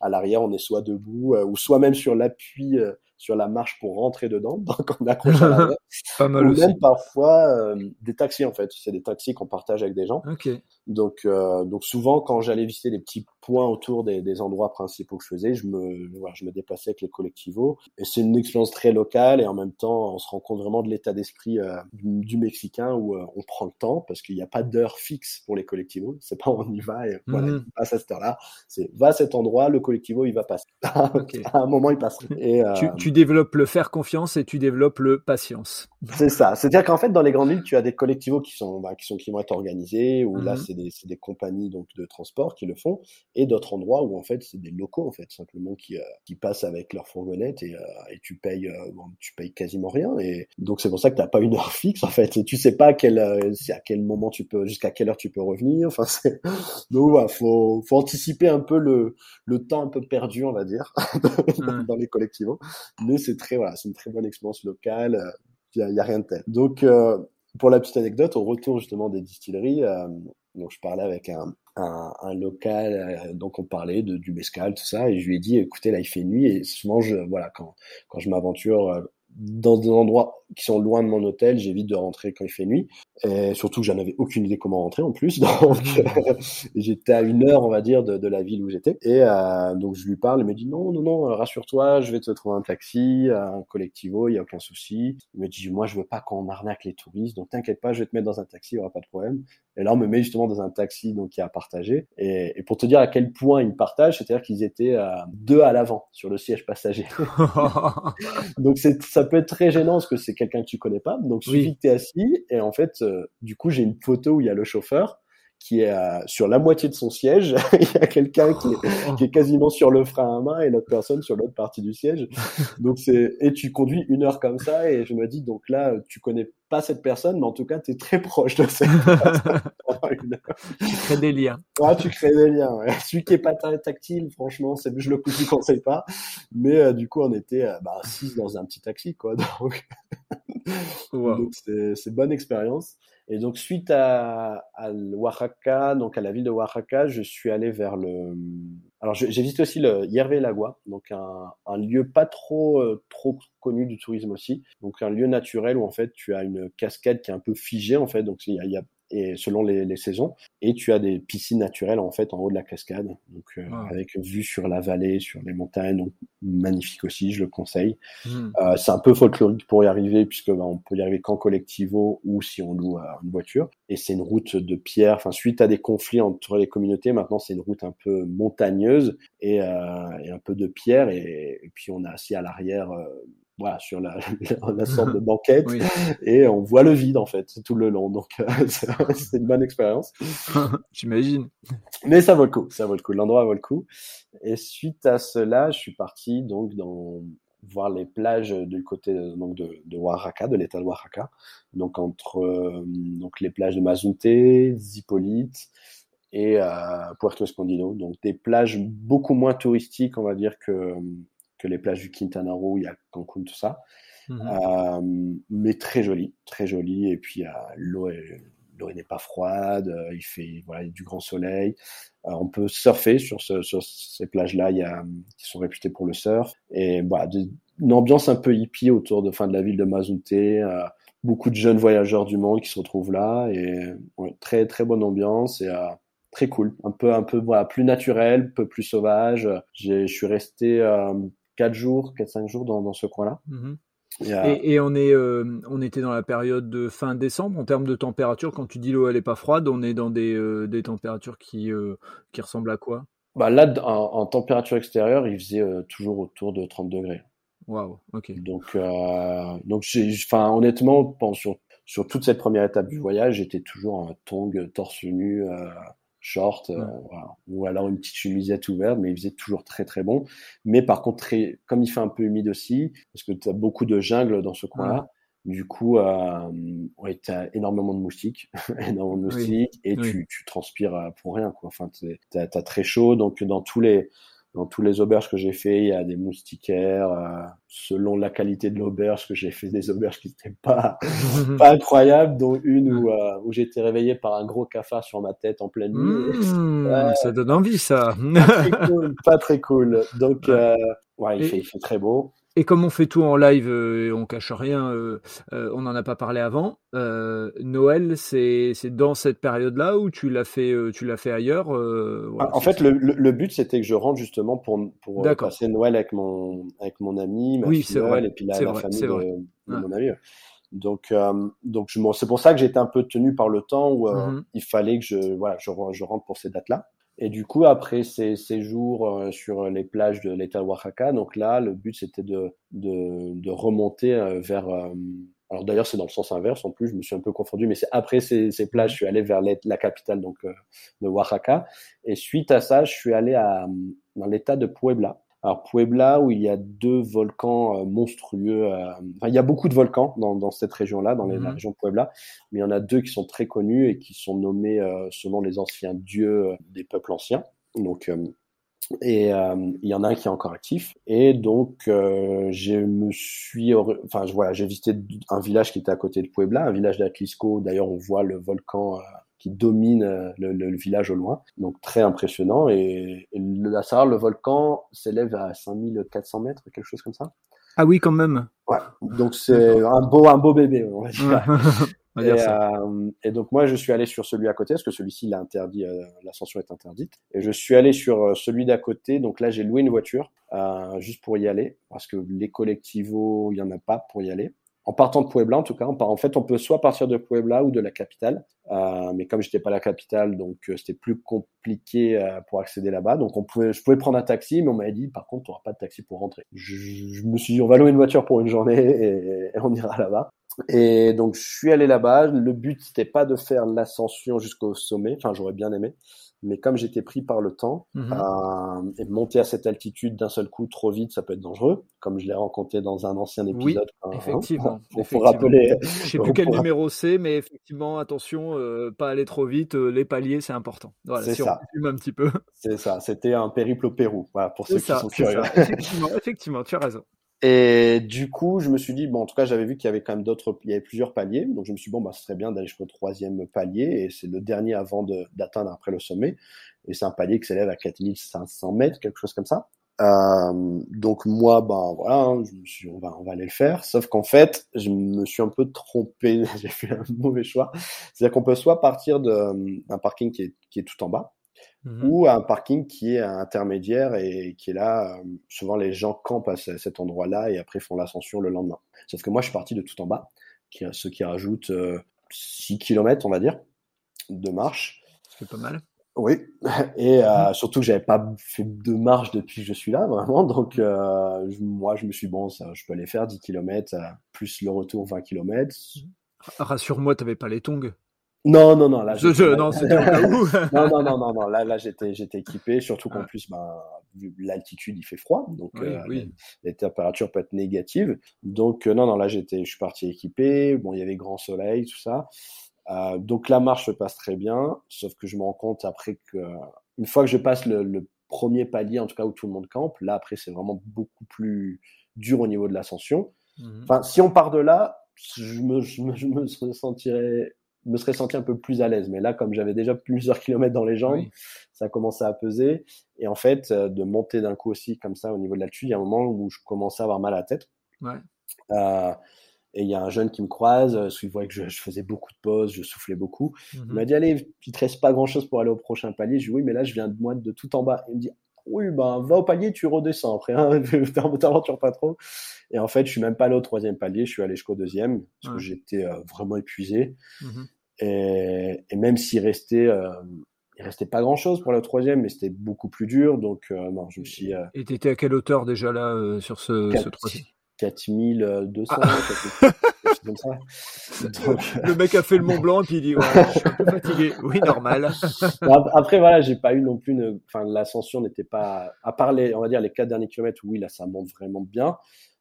à l'arrière, on est soit debout, euh, ou soit même sur l'appui euh, sur la marche pour rentrer dedans, donc on accroche à l'arrière. Pas mal ou aussi. même parfois euh, des taxis en fait, c'est des taxis qu'on partage avec des gens. Okay. Donc, euh, donc souvent quand j'allais visiter les petits points autour des, des, endroits principaux que je faisais, je me, voilà, je me déplaçais avec les collectivos. Et c'est une expérience très locale et en même temps, on se rend compte vraiment de l'état d'esprit euh, du, Mexicain où euh, on prend le temps parce qu'il n'y a pas d'heure fixe pour les collectivos. C'est pas on y va et voilà, Mhm. il passe à cette heure-là. C'est va à cet endroit, le collectivo il va passer. À un moment il passe. Et, euh, Tu, tu développes le faire confiance et tu développes le patience. C'est ça. C'est-à-dire qu'en fait, dans les grandes villes, tu as des collectivos qui sont, bah, qui sont, qui vont être organisés, où là, mhm. c'est des, c'est des compagnies donc de transport qui le font, et d'autres endroits où en fait, c'est des locaux en fait, simplement qui, euh, qui passent avec leur fourgonnette et, euh, et tu payes, euh, tu payes quasiment rien. Et donc c'est pour ça que t'as pas une heure fixe en fait, et tu sais pas à quel, à quel moment tu peux, jusqu'à quelle heure tu peux revenir. Enfin, donc voilà, faut, faut anticiper un peu le, le temps un peu perdu, on va dire, dans les collectivos. Mais c'est très, voilà, c'est une très bonne expérience locale il n'y a, rien de tel. Donc, euh, pour la petite anecdote, au retour justement des distilleries, euh, donc je parlais avec un, local, euh, donc on parlait de, du mescal, tout ça, et je lui ai dit, écoutez, là il fait nuit, et souvent, je, voilà, quand, quand je m'aventure dans des endroits qui sont loin de mon hôtel, j'évite de rentrer quand il fait nuit. Et surtout que j'en avais aucune idée comment rentrer en plus. Donc j'étais à une heure, on va dire, de, de la ville où j'étais. Et euh, donc je lui parle, il me dit non, non, non, rassure-toi, je vais te trouver un taxi, un collectivo, il y a aucun souci. Il me dit moi je veux pas qu'on arnaque les touristes, donc t'inquiète pas, je vais te mettre dans un taxi, il y aura pas de problème. Et là on me met justement dans un taxi donc qui a partagé. Et, et pour te dire à quel point ils partagent, c'est-à-dire qu'ils étaient euh, deux à l'avant sur le siège passager. donc ça peut être très gênant parce que c'est quelqu'un que tu connais pas. Donc suffit que tu es assis et en fait euh, du coup, j'ai une photo où il y a le chauffeur qui est sur la moitié de son siège. il y a quelqu'un qui, qui, est quasiment sur le frein à main et l'autre personne sur l'autre partie du siège. Donc c'est et tu conduis une heure comme ça et je me dis donc là tu connais pas cette personne mais en tout cas tu es très proche de cette personne. tu crées des liens. Ouais, tu crées des liens. Ouais. Celui qui est pas tactile, franchement, c'est je le je conseille pas. Mais euh, du coup on était euh, bah, six dans un petit taxi quoi. Donc donc c'est bonne expérience. Et donc suite à, à Oaxaca, donc à la ville de Oaxaca, je suis allé vers le. Alors j'ai visité aussi le Hierve Lagua, donc un, un, lieu pas trop euh, trop connu du tourisme aussi, donc un lieu naturel où en fait tu as une cascade qui est un peu figée en fait, donc il y y a et selon les, les, saisons. Et tu as des piscines naturelles en fait en haut de la cascade, donc euh, avec vue sur la vallée, sur les montagnes, donc magnifique aussi, je le conseille. Hmm. Euh, c'est un peu folklorique pour y arriver puisque bah, on peut y arriver qu'en collectivo ou si on loue euh, une voiture. Et c'est une route de pierre. Enfin, suite à des conflits entre les communautés, maintenant c'est une route un peu montagneuse et, euh, et un peu de pierre. Et, et, puis on a assis à l'arrière euh, voilà sur la, la sorte de banquette et on voit le vide en fait tout le long. Donc euh, c'est une bonne expérience. J'imagine. Mais ça vaut le coup ça vaut le coup l'endroit vaut le coup. Et suite à cela je suis parti donc dans voir les plages du côté donc de, de Oaxaca de l'état de Oaxaca. Donc entre euh, donc les plages de Mazunte Zipolite et euh, Puerto Escondido. Donc des plages beaucoup moins touristiques on va dire que que les plages du Quintana Roo, il y a Cancun, tout ça. Mhm. Euh, mais très joli, très joli. Et puis euh, l'eau l'eau n'est pas froide, euh, il fait voilà du grand soleil. Euh, on peut surfer sur, ce, sur ces plages-là, il y a qui sont réputées pour le surf. Et voilà, une ambiance un peu hippie autour de fin de la ville de Mazunte. Euh, beaucoup de jeunes voyageurs du monde qui se retrouvent là et ouais, très très bonne ambiance et très cool, un peu un peu voilà plus naturel, un peu plus sauvage. Je suis resté 4 jours, 4-5 jours dans, dans ce coin-là. Mhm. Et, et, on, est, euh, on était dans la période de fin décembre. En termes de température, quand tu dis l'eau elle est pas froide, on est dans des, euh, des températures qui, euh, qui ressemblent à quoi? Bah Là, en, en, température extérieure, il faisait toujours autour de 30 degrés. Waouh, ok. Donc, donc enfin, honnêtement, sur, sur toute cette première étape du voyage, j'étais toujours en tong, torse nu, short, euh, voilà. ou alors une petite chemisette ouverte, mais il faisait toujours très très bon. Mais par contre, très, comme il fait un peu humide aussi, parce que tu as beaucoup de jungle dans ce coin-là, du coup, euh, ouais, tu as énormément de moustiques, énormément de moustiques, et tu, tu, transpires euh, pour rien. Quoi. Enfin, tu as, as, très chaud, donc dans tous les dans tous les auberges que j'ai fait, il y a des moustiquaires. Euh, selon la qualité de l'auberge, que j'ai fait des auberges qui n'étaient pas, pas incroyables, dont une où, euh, où j'ai été réveillé par un gros cafard sur ma tête en pleine nuit. Mmh, ça donne envie, ça. pas très cool. Pas très cool. Donc, euh, ouais, il, fait, il fait très beau. Et comme on fait tout en live, euh, on cache rien, euh, euh, on n'en a pas parlé avant. Noël, c'est dans cette période-là ou tu l'as fait, tu l'as fait ailleurs voilà, En fait, le, le, but c'était que je rentre justement pour, pour passer Noël avec mon avec mon ami, ma oui, fille Noël et puis la, la famille de, de mon ami. Donc, donc c'est pour ça que j'étais un peu tenu par le temps où mm -hmm. il fallait que je, voilà, je, je rentre pour ces dates-là. Et du coup, après ces, ces jours euh, sur les plages de l'État Oaxaca, donc là, le but c'était de, de, de, remonter euh, vers, euh, alors d'ailleurs, c'est dans le sens inverse en plus, je me suis un peu confondu, mais c'est après ces, ces plages, je suis allé vers la capitale donc euh, de Oaxaca. Et suite à ça, je suis allé à, dans l'état de Puebla. Alors Puebla, où il y a deux volcans euh, monstrueux. Euh, enfin, il y a beaucoup de volcans dans, dans cette région-là, dans les, la mhm. région de Puebla, mais il y en a deux qui sont très connus et qui sont nommés selon les anciens dieux des peuples anciens. Donc et euh, il y en a un qui est encore actif. Et donc, euh, je me suis, enfin, voilà, j'ai visité un village qui était à côté de Puebla, un village d'Atlisco. D'ailleurs, on voit le volcan euh, qui domine euh, le, le, village au loin. Donc, très impressionnant. Et, et à savoir, le volcan s'élève à 5400 mètres, quelque chose comme ça. Ah oui, quand même. Ouais. Donc, c'est un beau, un beau bébé, on va dire. Et, euh, et, donc moi je suis allé sur celui à côté parce que celui-ci interdit, euh, l'ascension est interdite. Et je suis allé sur celui d'à côté. Donc là j'ai loué une voiture euh, juste pour y aller parce que les collectivos il y en a pas pour y aller. En partant de Puebla en tout cas, on part, en fait on peut soit partir de Puebla ou de la capitale. Euh, mais comme j'étais pas la capitale, donc c'était plus compliqué pour accéder là-bas. Donc on pouvait, je pouvais prendre un taxi, mais on m'avait dit par contre tu n'auras pas de taxi pour rentrer. Je, je, me suis dit on va louer une voiture pour une journée et, et on ira là-bas. Et donc je suis allé là-bas. Le but c'était pas de faire l'ascension jusqu'au sommet. Enfin j'aurais bien aimé, mais comme j'étais pris par le temps mhm. euh, et monter à cette altitude d'un seul coup trop vite, ça peut être dangereux. Comme je l'ai rencontré dans un ancien épisode. Oui, hein, effectivement. Il faut rappeler. Je sais plus quel numéro c'est, mais effectivement attention, euh, pas aller trop vite. Euh, les paliers c'est important. Voilà, si ça. on un petit peu. C'est ça. C'était un périple au Pérou. Voilà pour ceux qui sont curieux. Effectivement, effectivement, tu as raison. Et du coup, je me suis dit, bon, en tout cas, j'avais vu qu'il y avait quand même d'autres, il y avait plusieurs paliers. Donc, je me suis dit, bon, bah, ce serait bien d'aller jusqu'au troisième palier. Et c'est le dernier avant d'atteindre après le sommet. Et c'est un palier qui s'élève à 4500 mètres, quelque chose comme ça. Euh, donc moi, ben voilà, hein, je me suis, on va, on va aller le faire. Sauf qu'en fait, je me suis un peu trompé. J'ai fait un mauvais choix. C'est-à-dire qu'on peut soit partir d'un parking qui est, qui est tout en bas, Mmh ou un parking qui est intermédiaire et qui est là. Euh, souvent, les gens campent à cet endroit-là et après font l'ascension le lendemain. Sauf que moi, je suis parti de tout en bas, qui, ce qui rajoute 6 euh, km, on va dire, de marche. C'est pas mal. Oui, et euh, mmh surtout que j'avais pas fait de marche depuis que je suis là, vraiment. Donc, moi, je me suis dit, bon, ça, je peux aller faire 10 km, plus le retour 20 km. Rassure-moi, tu n'avais pas les tongs non, non, non. Là, je, non, non, non, non, non, non. Là, là, j'étais, j'étais équipé. Surtout qu'en plus, ben, l'altitude, il fait froid, donc euh, Les, températures peuvent être négatives. Donc, euh, non, non, là, j'étais, je suis parti équipé. Bon, il y avait grand soleil, tout ça. Euh, donc, la marche se passe très bien. Sauf que je me rends compte après que, une fois que je passe le, le premier palier, en tout cas où tout le monde campe, là, après, c'est vraiment beaucoup plus dur au niveau de l'ascension. Mhm. Enfin, si on part de là, je me, je me, je me sentirais me serais senti un peu plus à l'aise. Mais là, comme j'avais déjà plusieurs kilomètres dans les jambes, ça commençait à peser. Et en fait, euh, de monter d'un coup aussi comme ça au niveau de l'altitude, il y a un moment où je commençais à avoir mal à la tête. Ouais. Euh, et il y a un jeune qui me croise, euh, il voyait que je, je, faisais beaucoup de pauses, je soufflais beaucoup. Il m'a dit, allez, il te reste pas grand chose pour aller au prochain palier. Je dis, oui, mais là, je viens de moi de tout en bas. Il me dit, oui, ben, va au palier, tu redescends après, hein, t'aventures pas trop. Et en fait, je suis même pas allé au troisième palier, je suis allé jusqu'au deuxième, parce que j'étais vraiment épuisé. Mhm. Et, et même s'il restait, euh, il restait pas grand chose pour le troisième, mais c'était beaucoup plus dur. Donc, euh, non, je me suis. Euh, et t'étais à quelle hauteur déjà là euh, sur ce, 4, ce troisième 4200, ah. comme ça. Donc... Le mec a fait le Mont Blanc et puis il dit ouais, je suis un peu fatigué. Oui, normal. Après voilà, j'ai pas eu non plus une... enfin l'ascension n'était pas à part les on va dire les quatre derniers kilomètres oui là ça monte vraiment bien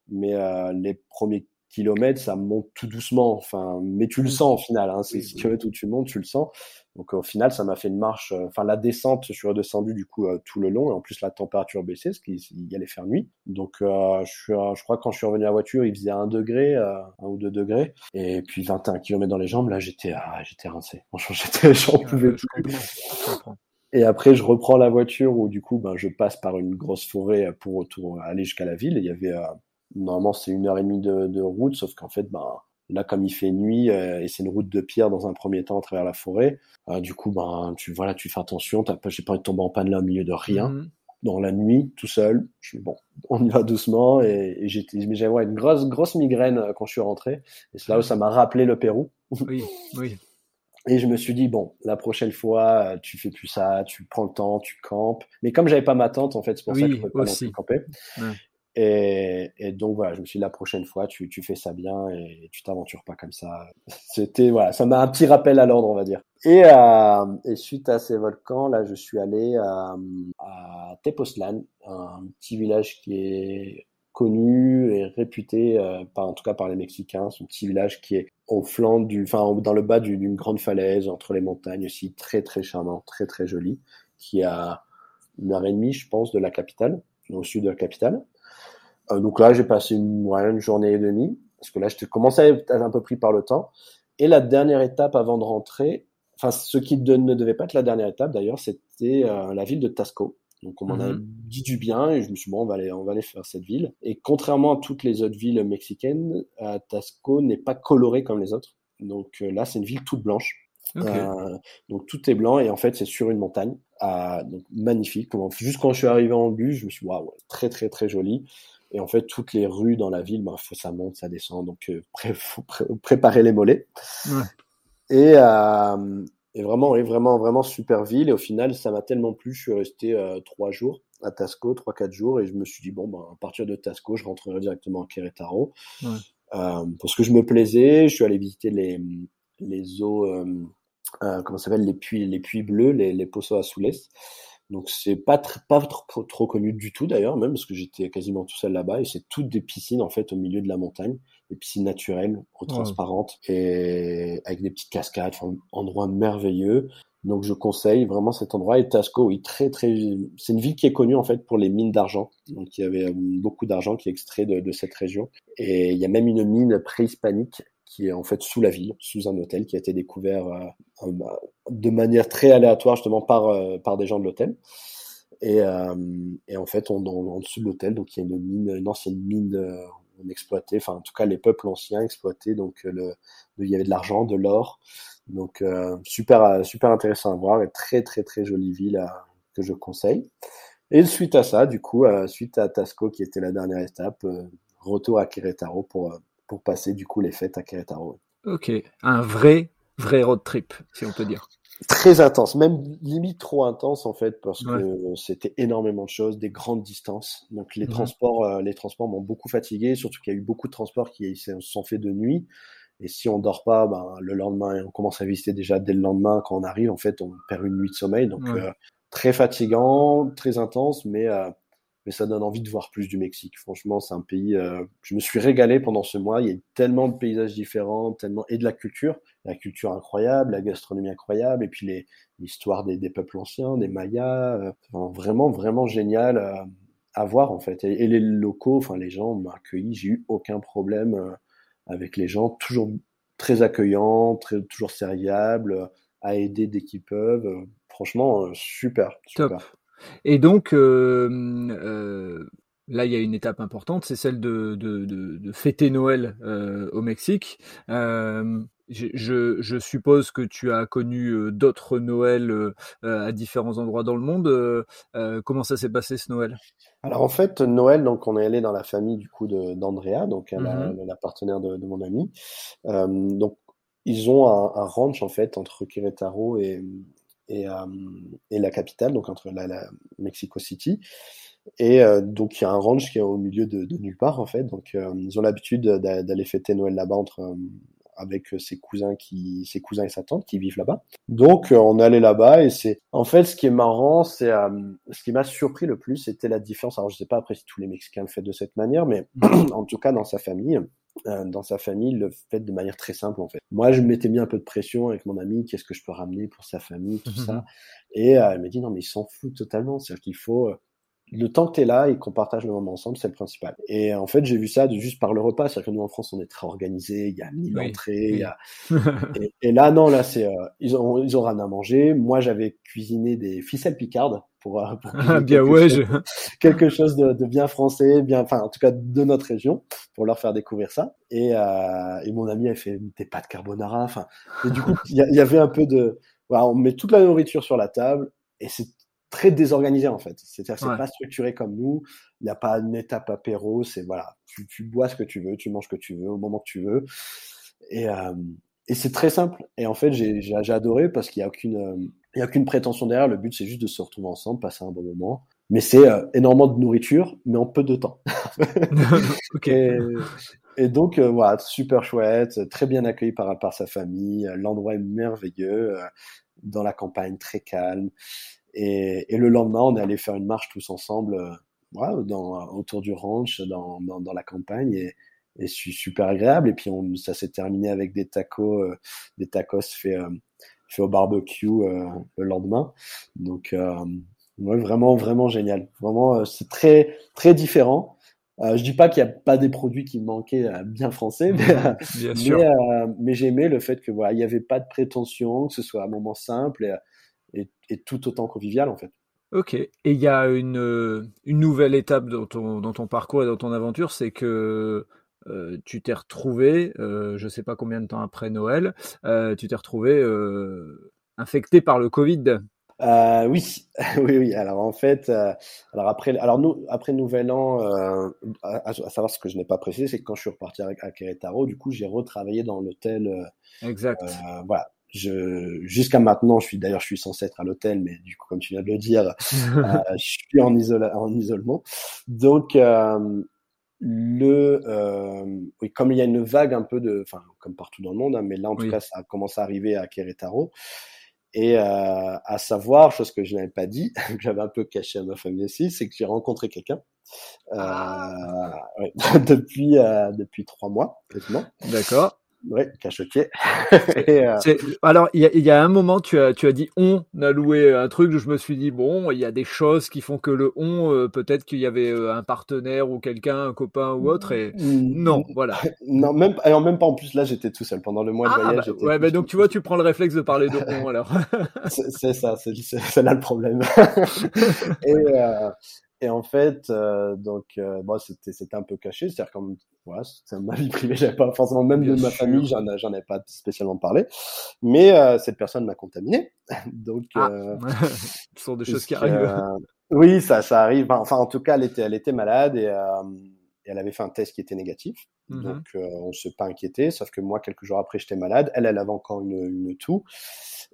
mais euh, les premiers kilomètres, ça monte tout doucement. Enfin, mais tu le sens au final. Hein, c'est 6 km où tu montes, tu le sens. Donc au final, ça m'a fait une marche. Euh, enfin, la descente, je suis redescendu du coup euh, tout le long. Et en plus, la température baissait, ce qui y allait faire nuit. Donc euh, je, suis, je crois que quand je suis revenu à la voiture, il faisait 1 degré, 1 ou 2 degrés. Et puis 21 km dans les jambes, là, j'étais ah, j'étais rincé. Franchement, j'étais, j'en pouvais plus. Et après, je reprends la voiture où du coup, ben, je passe par une grosse forêt pour retour, aller jusqu'à la ville. Et il y avait Normalement, c'est une heure et demie de, de route, sauf qu'en fait, ben, là, comme il fait nuit euh, et c'est une route de pierre dans un premier temps à travers la forêt, euh, du coup, ben, tu voilà, tu fais attention. T'as pas, j'ai pas envie de tomber en panne là au milieu de rien. Mhm. Dans la nuit, tout seul, je suis bon, on y va doucement et, j'avais une grosse, grosse migraine euh, quand je suis rentré. Et c'est là où ça m'a rappelé le Pérou. Oui, oui. Et je me suis dit bon, la prochaine fois, tu fais plus ça, tu prends le temps, tu campes. Mais comme j'avais pas ma tente, en fait, c'est pour ça que je pouvais pas aussi. camper. Ouais. Et, donc voilà, je me suis dit la prochaine fois, tu, fais ça bien et tu t'aventures pas comme ça. C'était voilà, ça m'a un petit rappel à l'ordre, on va dire. Et, euh, suite à ces volcans, là, je suis allé à, à Tepoztlán, un petit village qui est connu et réputé, euh, en tout cas par les Mexicains. C'est un petit village qui est au flanc du, enfin dans le bas d'une grande falaise entre les montagnes aussi, très très charmant, très très joli, qui a une heure et demie, je pense, de la capitale, au sud de la capitale. Euh, donc là, j'ai passé une, une journée et demie, parce que là, je commençais à être un peu pris par le temps. Et la dernière étape avant de rentrer, enfin, ce qui ne devait pas être la dernière étape d'ailleurs, c'était euh, la ville de Tasco. Donc on m'en a mhm. dit du bien et je me suis dit bon on va aller on va aller faire cette ville. Et contrairement à toutes les autres villes mexicaines, euh, Tasco n'est pas coloré comme les autres. Donc euh, là c'est une ville toute blanche. Euh, donc tout est blanc et en fait c'est sur une montagne. Euh, donc magnifique. Juste quand je suis arrivé en bus, je me suis dit waouh très très très joli. Et en fait toutes les rues dans la ville, ben, ça monte, ça descend. Donc il faut préparer les mollets. Ouais. Et, euh, et vraiment, vraiment, vraiment super ville. Et au final, ça m'a tellement plu, je suis resté euh, trois jours à Tasco, trois, quatre jours, et je me suis dit, bon, ben, à partir de Tasco, je rentrerai directement à Querétaro. Ouais. Euh, parce que je me plaisais, je suis allé visiter les, les eaux, euh, euh comment ça s'appelle, les puits, les puits bleus, les, les Pozos Azules. Donc c'est pas pas trop, trop, connu du tout d'ailleurs, même parce que j'étais quasiment tout seul là-bas et c'est toutes des piscines en fait au milieu de la montagne, des piscines naturelles, eau transparente et avec des petites cascades, enfin, endroit merveilleux. Donc je conseille vraiment cet endroit et Tasco, oui, très très, c'est une ville qui est connue en fait pour les mines d'argent. Donc il y avait euh, beaucoup d'argent qui est extrait de, de cette région et il y a même une mine préhispanique qui est en fait sous la ville, sous un hôtel, qui a été découvert euh, euh, de manière très aléatoire justement par, euh, par des gens de l'hôtel. Et, et, en fait, on, en, dessous de l'hôtel, donc il y a une mine, une ancienne mine on exploitait, enfin en tout cas les peuples anciens exploitaient, donc le, il y avait de l'argent, de l'or, donc super super intéressant à voir et très très très jolie ville que je conseille. Et suite à ça, du coup, suite à Tasco qui était la dernière étape, retour à Querétaro pour pour passer du coup les fêtes à Querétaro. Ok, un vrai, vrai road trip, si on peut dire. Très intense, même limite trop intense en fait, parce que c'était énormément de choses, des grandes distances. Donc les transports, euh, les transports m'ont beaucoup fatigué, surtout qu'il y a eu beaucoup de transports qui sont faits de nuit. Et si on dort pas, ben, le lendemain, on commence à visiter déjà dès le lendemain quand on arrive. En fait, on perd une nuit de sommeil, donc euh, très fatigant, très intense, mais euh, mais ça donne envie de voir plus du Mexique. Franchement, c'est un pays. Euh, je me suis régalé pendant ce mois. Il y a tellement de paysages différents, tellement et de la culture, la culture incroyable, la gastronomie incroyable, et puis l'histoire des, des, peuples anciens, des Mayas. Euh, vraiment, vraiment génial euh, à voir en fait. Et, les locaux, enfin les gens m'ont accueilli. J'ai eu aucun problème avec les gens, toujours très accueillants, toujours serviables, à aider dès qu'ils peuvent. franchement, super, super. Et donc, euh, euh, là, il y a une étape importante, c'est celle de, de, de, de, fêter Noël euh, au Mexique. Je, je, suppose que tu as connu d'autres Noëls à différents endroits dans le monde. comment ça s'est passé ce Noël? Alors en fait, Noël, donc on est allé dans la famille du coup d'Andrea, donc la, la, partenaire de, de mon ami. donc ils ont un, un, ranch en fait entre Querétaro et, et, euh, et la capitale, donc entre la, la Mexico City. Et euh, donc il y a un ranch qui est au milieu de, de nulle part en fait. Donc euh, ils ont l'habitude d'aller fêter Noël là-bas entre avec ses cousins qui ses cousins et sa tante qui vivent là-bas. Donc on allait là-bas et c'est en fait ce qui est marrant, c'est ce qui m'a surpris le plus, c'était la différence. Alors je sais pas après si tous les Mexicains le font de cette manière, mais en tout cas dans sa famille, dans sa famille le fait de manière très simple en fait. Moi, je m'étais mis un peu de pression avec mon ami, qu'est-ce que je peux ramener pour sa famille, tout ça. Et euh, elle m'a dit non mais il s'en fout totalement, c'est-à-dire qu'il faut euh, le temps que tu es là et qu'on partage le moment ensemble, c'est le principal. Et en fait, j'ai vu ça de, juste par le repas. C'est-à-dire que nous, en France, on est très organisé. Il y a mille entrées. Il y a... et, là, non, là, c'est, ils ont, ils ont rien à manger. Moi, j'avais cuisiné des ficelles picardes pour, euh, pour bien ouais, chose, quelque chose de, de, bien français, bien, enfin en tout cas de notre région, pour leur faire découvrir ça. Et, euh, et mon ami a fait des pâtes carbonara. Enfin, et du coup, il y, y, avait un peu de, voilà, on met toute la nourriture sur la table et c'est très désorganisé en fait. C'est-à-dire c'est pas structuré comme nous. Il n'y a pas une étape apéro. C'est voilà, tu, tu, bois ce que tu veux, tu manges ce que tu veux au moment que tu veux. Et, euh, et c'est très simple. Et en fait, j'ai adoré parce qu'il n'y a aucune, il y a aucune prétention derrière. Le but, c'est juste de se retrouver ensemble, passer un bon moment. Mais c'est euh, énormément de nourriture, mais en peu de temps. et, donc voilà, super chouette, très bien accueilli par par sa famille. L'endroit est merveilleux, dans la campagne, très calme. Et, et, le lendemain, on est allé faire une marche tous ensemble, dans, autour du ranch, dans, dans, dans la campagne. Et, et super agréable. Et puis on, ça s'est terminé avec des tacos, euh, des tacos faits euh, fait au barbecue euh, le lendemain. Donc ouais, vraiment vraiment génial. Vraiment c'est très très différent. Euh, je dis pas qu'il n'y a pas des produits qui manquaient bien français, mais, bien mais, mais j'ai aimé le fait que voilà, il n'y avait pas de prétention, que ce soit un moment simple et, et, et tout autant convivial en fait. Ok. Et il y a une, une nouvelle étape dans ton, dans ton parcours et dans ton aventure, c'est que euh, tu t'es retrouvé, euh, je ne sais pas combien de temps après Noël, euh, tu t'es retrouvé infecté par le Covid? oui, oui, oui. Alors en fait, alors après, alors nous, après Nouvel An, à, savoir ce que je n'ai pas précisé, c'est que quand je suis reparti avec, à Querétaro, du coup, j'ai retravaillé dans l'hôtel. exact. voilà. Je, jusqu'à maintenant, je suis d'ailleurs, je suis censé être à l'hôtel, mais du coup, comme tu viens de le dire, je suis en, en isolement. Donc, le euh, oui comme il y a une vague un peu de enfin comme partout dans le monde hein, mais là en tout cas ça a commencé à arriver à Querétaro. Et euh, à savoir chose que je n'avais pas dit que j'avais un peu caché à ma famille aussi c'est que j'ai rencontré quelqu'un euh, ah. ouais, depuis euh, depuis trois mois quasiment d'accord oui, cachotier. euh... Alors, il y, y, a un moment, tu as, tu as dit on a loué un truc, je me suis dit, bon, il y a des choses qui font que le on, euh, peut-être qu'il y avait euh, un partenaire ou quelqu'un, un copain ou autre, et non, voilà. non, même, alors même pas en plus, là, j'étais tout seul pendant le mois de ah, voyage. Bah, ouais, bah, donc tu vois, tu prends le réflexe de parler de on, alors. c'est ça, c'est là le problème. et, euh, et en fait, euh, donc, euh, bon, c'était, c'était un peu caché, c'est-à-dire comme, voilà, c'est ma vie privée, j'avais pas forcément, même de ma famille, j'en, j'en ai pas spécialement parlé, mais euh, cette personne m'a contaminé, donc. Ah. Euh, Ce sont des choses qui arrivent. Euh, oui, ça, ça arrive. Enfin, en tout cas, elle était, elle était malade et, et elle avait fait un test qui était négatif, mmh donc on s'est pas inquiété. Sauf que moi, quelques jours après, j'étais malade. Elle, elle avait encore une, une toux,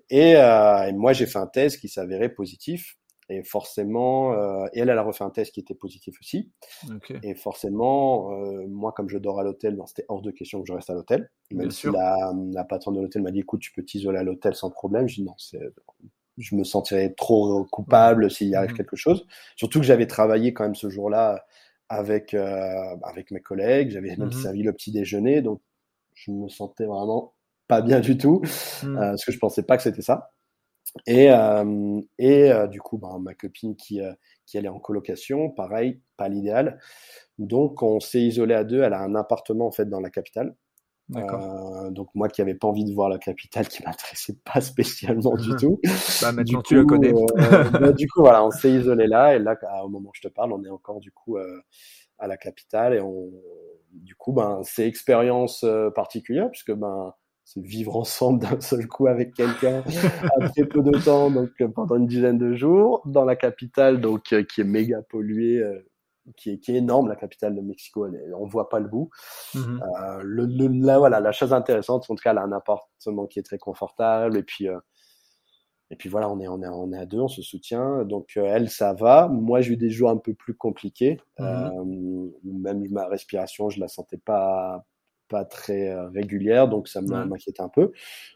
et, et moi, j'ai fait un test qui s'avérait positif. Et forcément, euh, et elle, elle a refait un test qui était positif aussi. Et forcément, euh, moi, comme je dors à l'hôtel, ben, c'était hors de question que je reste à l'hôtel. Même si la, la patronne de l'hôtel m'a dit, écoute, tu peux t'isoler à l'hôtel sans problème. Je dis non, je me sentirais trop coupable s'il y arrive mmh quelque chose. Surtout que j'avais travaillé quand même ce jour-là avec euh, avec mes collègues. J'avais même mmh servi le petit déjeuner, donc je me sentais vraiment pas bien du tout, mmh. parce que je pensais pas que c'était ça. Et, euh, et euh, du coup, bah, ma copine qui, euh, qui allait en colocation, pareil, pas l'idéal. Donc, on s'est isolé à deux. Elle a un appartement en fait dans la capitale. Euh, donc moi qui n'avais pas envie de voir la capitale, qui m'intéressait pas spécialement du tout. bah, maintenant tu le connais. bah, du coup voilà, on s'est isolé là et là au moment où je te parle, on est encore du coup à la capitale et on, du coup ben c'est expérience particulière puisque ben c'est vivre ensemble d'un seul coup avec quelqu'un à très peu de temps, donc euh, pendant une dizaine de jours, dans la capitale, donc euh, qui est méga polluée, euh, qui est, qui est énorme, la capitale de Mexico, elle, on voit pas le bout. Mmh le, le, là, voilà, la chose intéressante, en tout cas, elle a un appartement qui est très confortable, et puis et puis voilà, on est, on est, on est à deux, on se soutient. Donc elle, ça va. Moi, j'ai eu des jours un peu plus compliqués. Mmh même ma respiration, je la sentais pas pas très euh, régulière, donc ça m'inquiète un peu.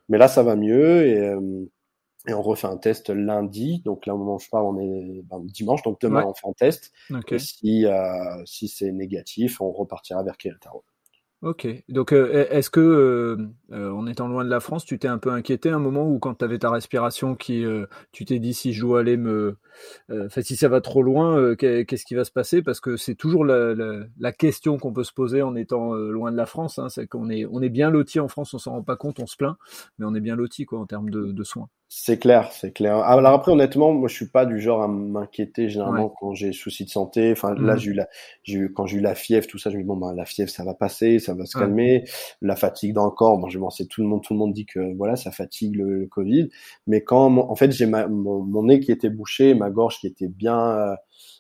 Mais là, ça va mieux et, euh, et, on refait un test lundi. Donc là, au moment où je parle, on est ben, dimanche, donc demain, on fait un test. Et si, euh, si c'est négatif, on repartira vers Querétaro. Ok. Donc, euh, est-ce que, euh, euh, en étant loin de la France, tu t'es un peu inquiété un moment où, quand tu avais ta respiration, qui, tu t'es dit si je dois aller me, enfin si ça va trop loin, qu'est-ce qui va se passer? Parce que c'est toujours la, question qu'on peut se poser en étant loin de la France. Hein, c'est qu'on est, on est bien loti en France, on s'en rend pas compte, on se plaint, mais on est bien loti en termes de soins. C'est clair, c'est clair. Ah, alors après, honnêtement, moi, je suis pas du genre à m'inquiéter généralement quand j'ai soucis de santé. Enfin, là, mmh. j'ai eu la, j'ai eu quand j'ai eu la fièvre, tout ça, je me dis bon, ben, la fièvre, ça va passer, ça va se calmer. La fatigue dans le corps, bon, je m'en sais tout le monde, tout le monde dit que voilà, ça fatigue le, Covid. Mais quand, en fait, j'ai mon, mon, nez qui était bouché, ma gorge qui était bien euh,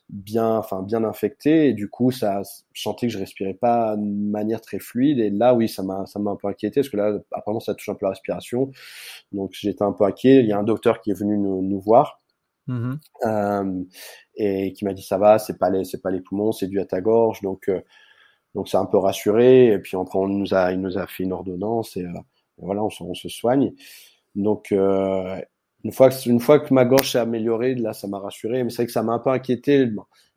bien, enfin bien infecté et du coup ça, je sentais que je respirais pas de manière très fluide et là oui ça m'a ça m'a un peu inquiété parce que là apparemment ça touche un peu la respiration donc j'étais un peu inquiet. Il y a un docteur qui est venu nous, nous voir. Mmh euh, et qui m'a dit ça va, c'est pas les, c'est pas les poumons, c'est dû à ta gorge, donc donc c'est un peu rassuré. Et puis après on nous a, il nous a fait une ordonnance et, voilà, on, on, se soigne. Donc une fois que une fois que ma gorge s'est améliorée, là ça m'a rassuré, mais c'est vrai que ça m'a un peu inquiété.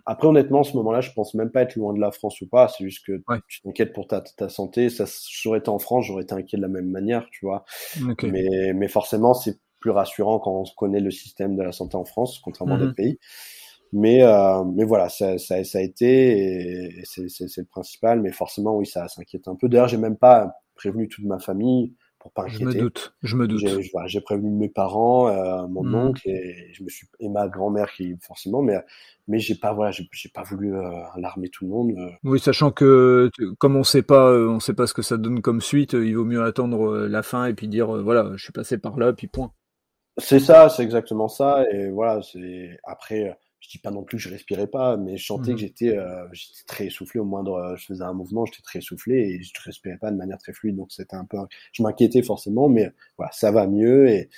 Après, honnêtement, en ce moment-là, je pense même pas être loin de la France ou pas. C'est juste que tu t'inquiètes pour ta, ta santé. Ça, j'aurais été en France, j'aurais été inquiet de la même manière, tu vois. Mais, mais forcément, c'est plus rassurant quand on connaît le système de la santé en France, contrairement à d'autres mhm. pays. Mais, euh, mais voilà, ça, ça, ça a été, et c'est le principal. Mais forcément, oui, ça s'inquiète un peu. D'ailleurs, j'ai même pas prévenu toute ma famille pour pas inquiéter. Je me doute, je me doute. J'ai prévenu mes parents, euh, mon mmh. oncle et je me suis et ma grand-mère qui forcément, mais mais j'ai pas voilà, j'ai pas voulu euh, alarmer tout le monde. Euh. Oui, sachant que comme on sait pas, on sait pas ce que ça donne comme suite, il vaut mieux attendre la fin et puis dire voilà, je suis passé par là, puis point. C'est ça, c'est exactement ça et voilà, c'est après je dis pas non plus que je respirais pas, mais je sentais que mmh. j'étais euh, j'étais très essoufflé au moindre, euh, je faisais un mouvement, j'étais très essoufflé et je respirais pas de manière très fluide, donc c'était un peu, je m'inquiétais forcément, mais voilà, ça va mieux et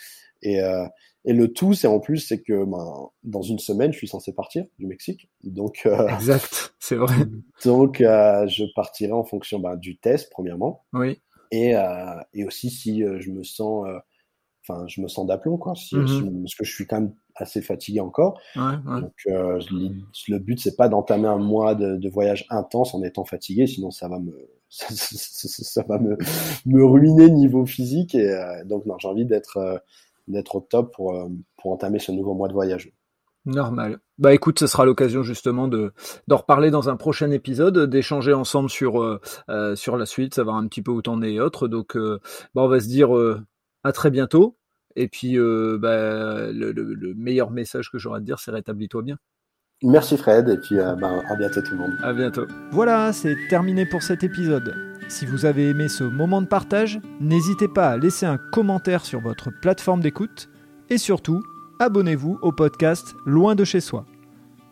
et euh, et le tout, c'est en plus, c'est que ben, dans une semaine, je suis censé partir du Mexique. Donc, euh, exact, c'est vrai. Donc, euh, je partirai en fonction ben, du test, premièrement. Oui. Et, euh, et aussi si je me sens, enfin, je me sens d'aplomb, quoi. Si, mmh parce que je suis quand même assez fatigué encore. Donc euh, le but c'est pas d'entamer un mois de, voyage intense en étant fatigué, sinon ça va me ça, va me, me ruiner niveau physique et euh, donc non j'ai envie d'être euh, d'être au top pour pour entamer ce nouveau mois de voyage. Normal. Bah écoute, ce sera l'occasion justement de d'en reparler dans un prochain épisode, d'échanger ensemble sur sur la suite, savoir un petit peu où t'en es et autres. Donc bah on va se dire à très bientôt. Et puis, euh, bah, le, meilleur message que j'aurais à te dire, c'est rétablis-toi bien. Merci Fred, et puis euh, bah, à bientôt tout le monde. À bientôt. Voilà, c'est terminé pour cet épisode. Si vous avez aimé ce moment de partage, n'hésitez pas à laisser un commentaire sur votre plateforme d'écoute et surtout, abonnez-vous au podcast Loin de chez soi.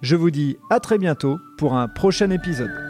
Je vous dis à très bientôt pour un prochain épisode.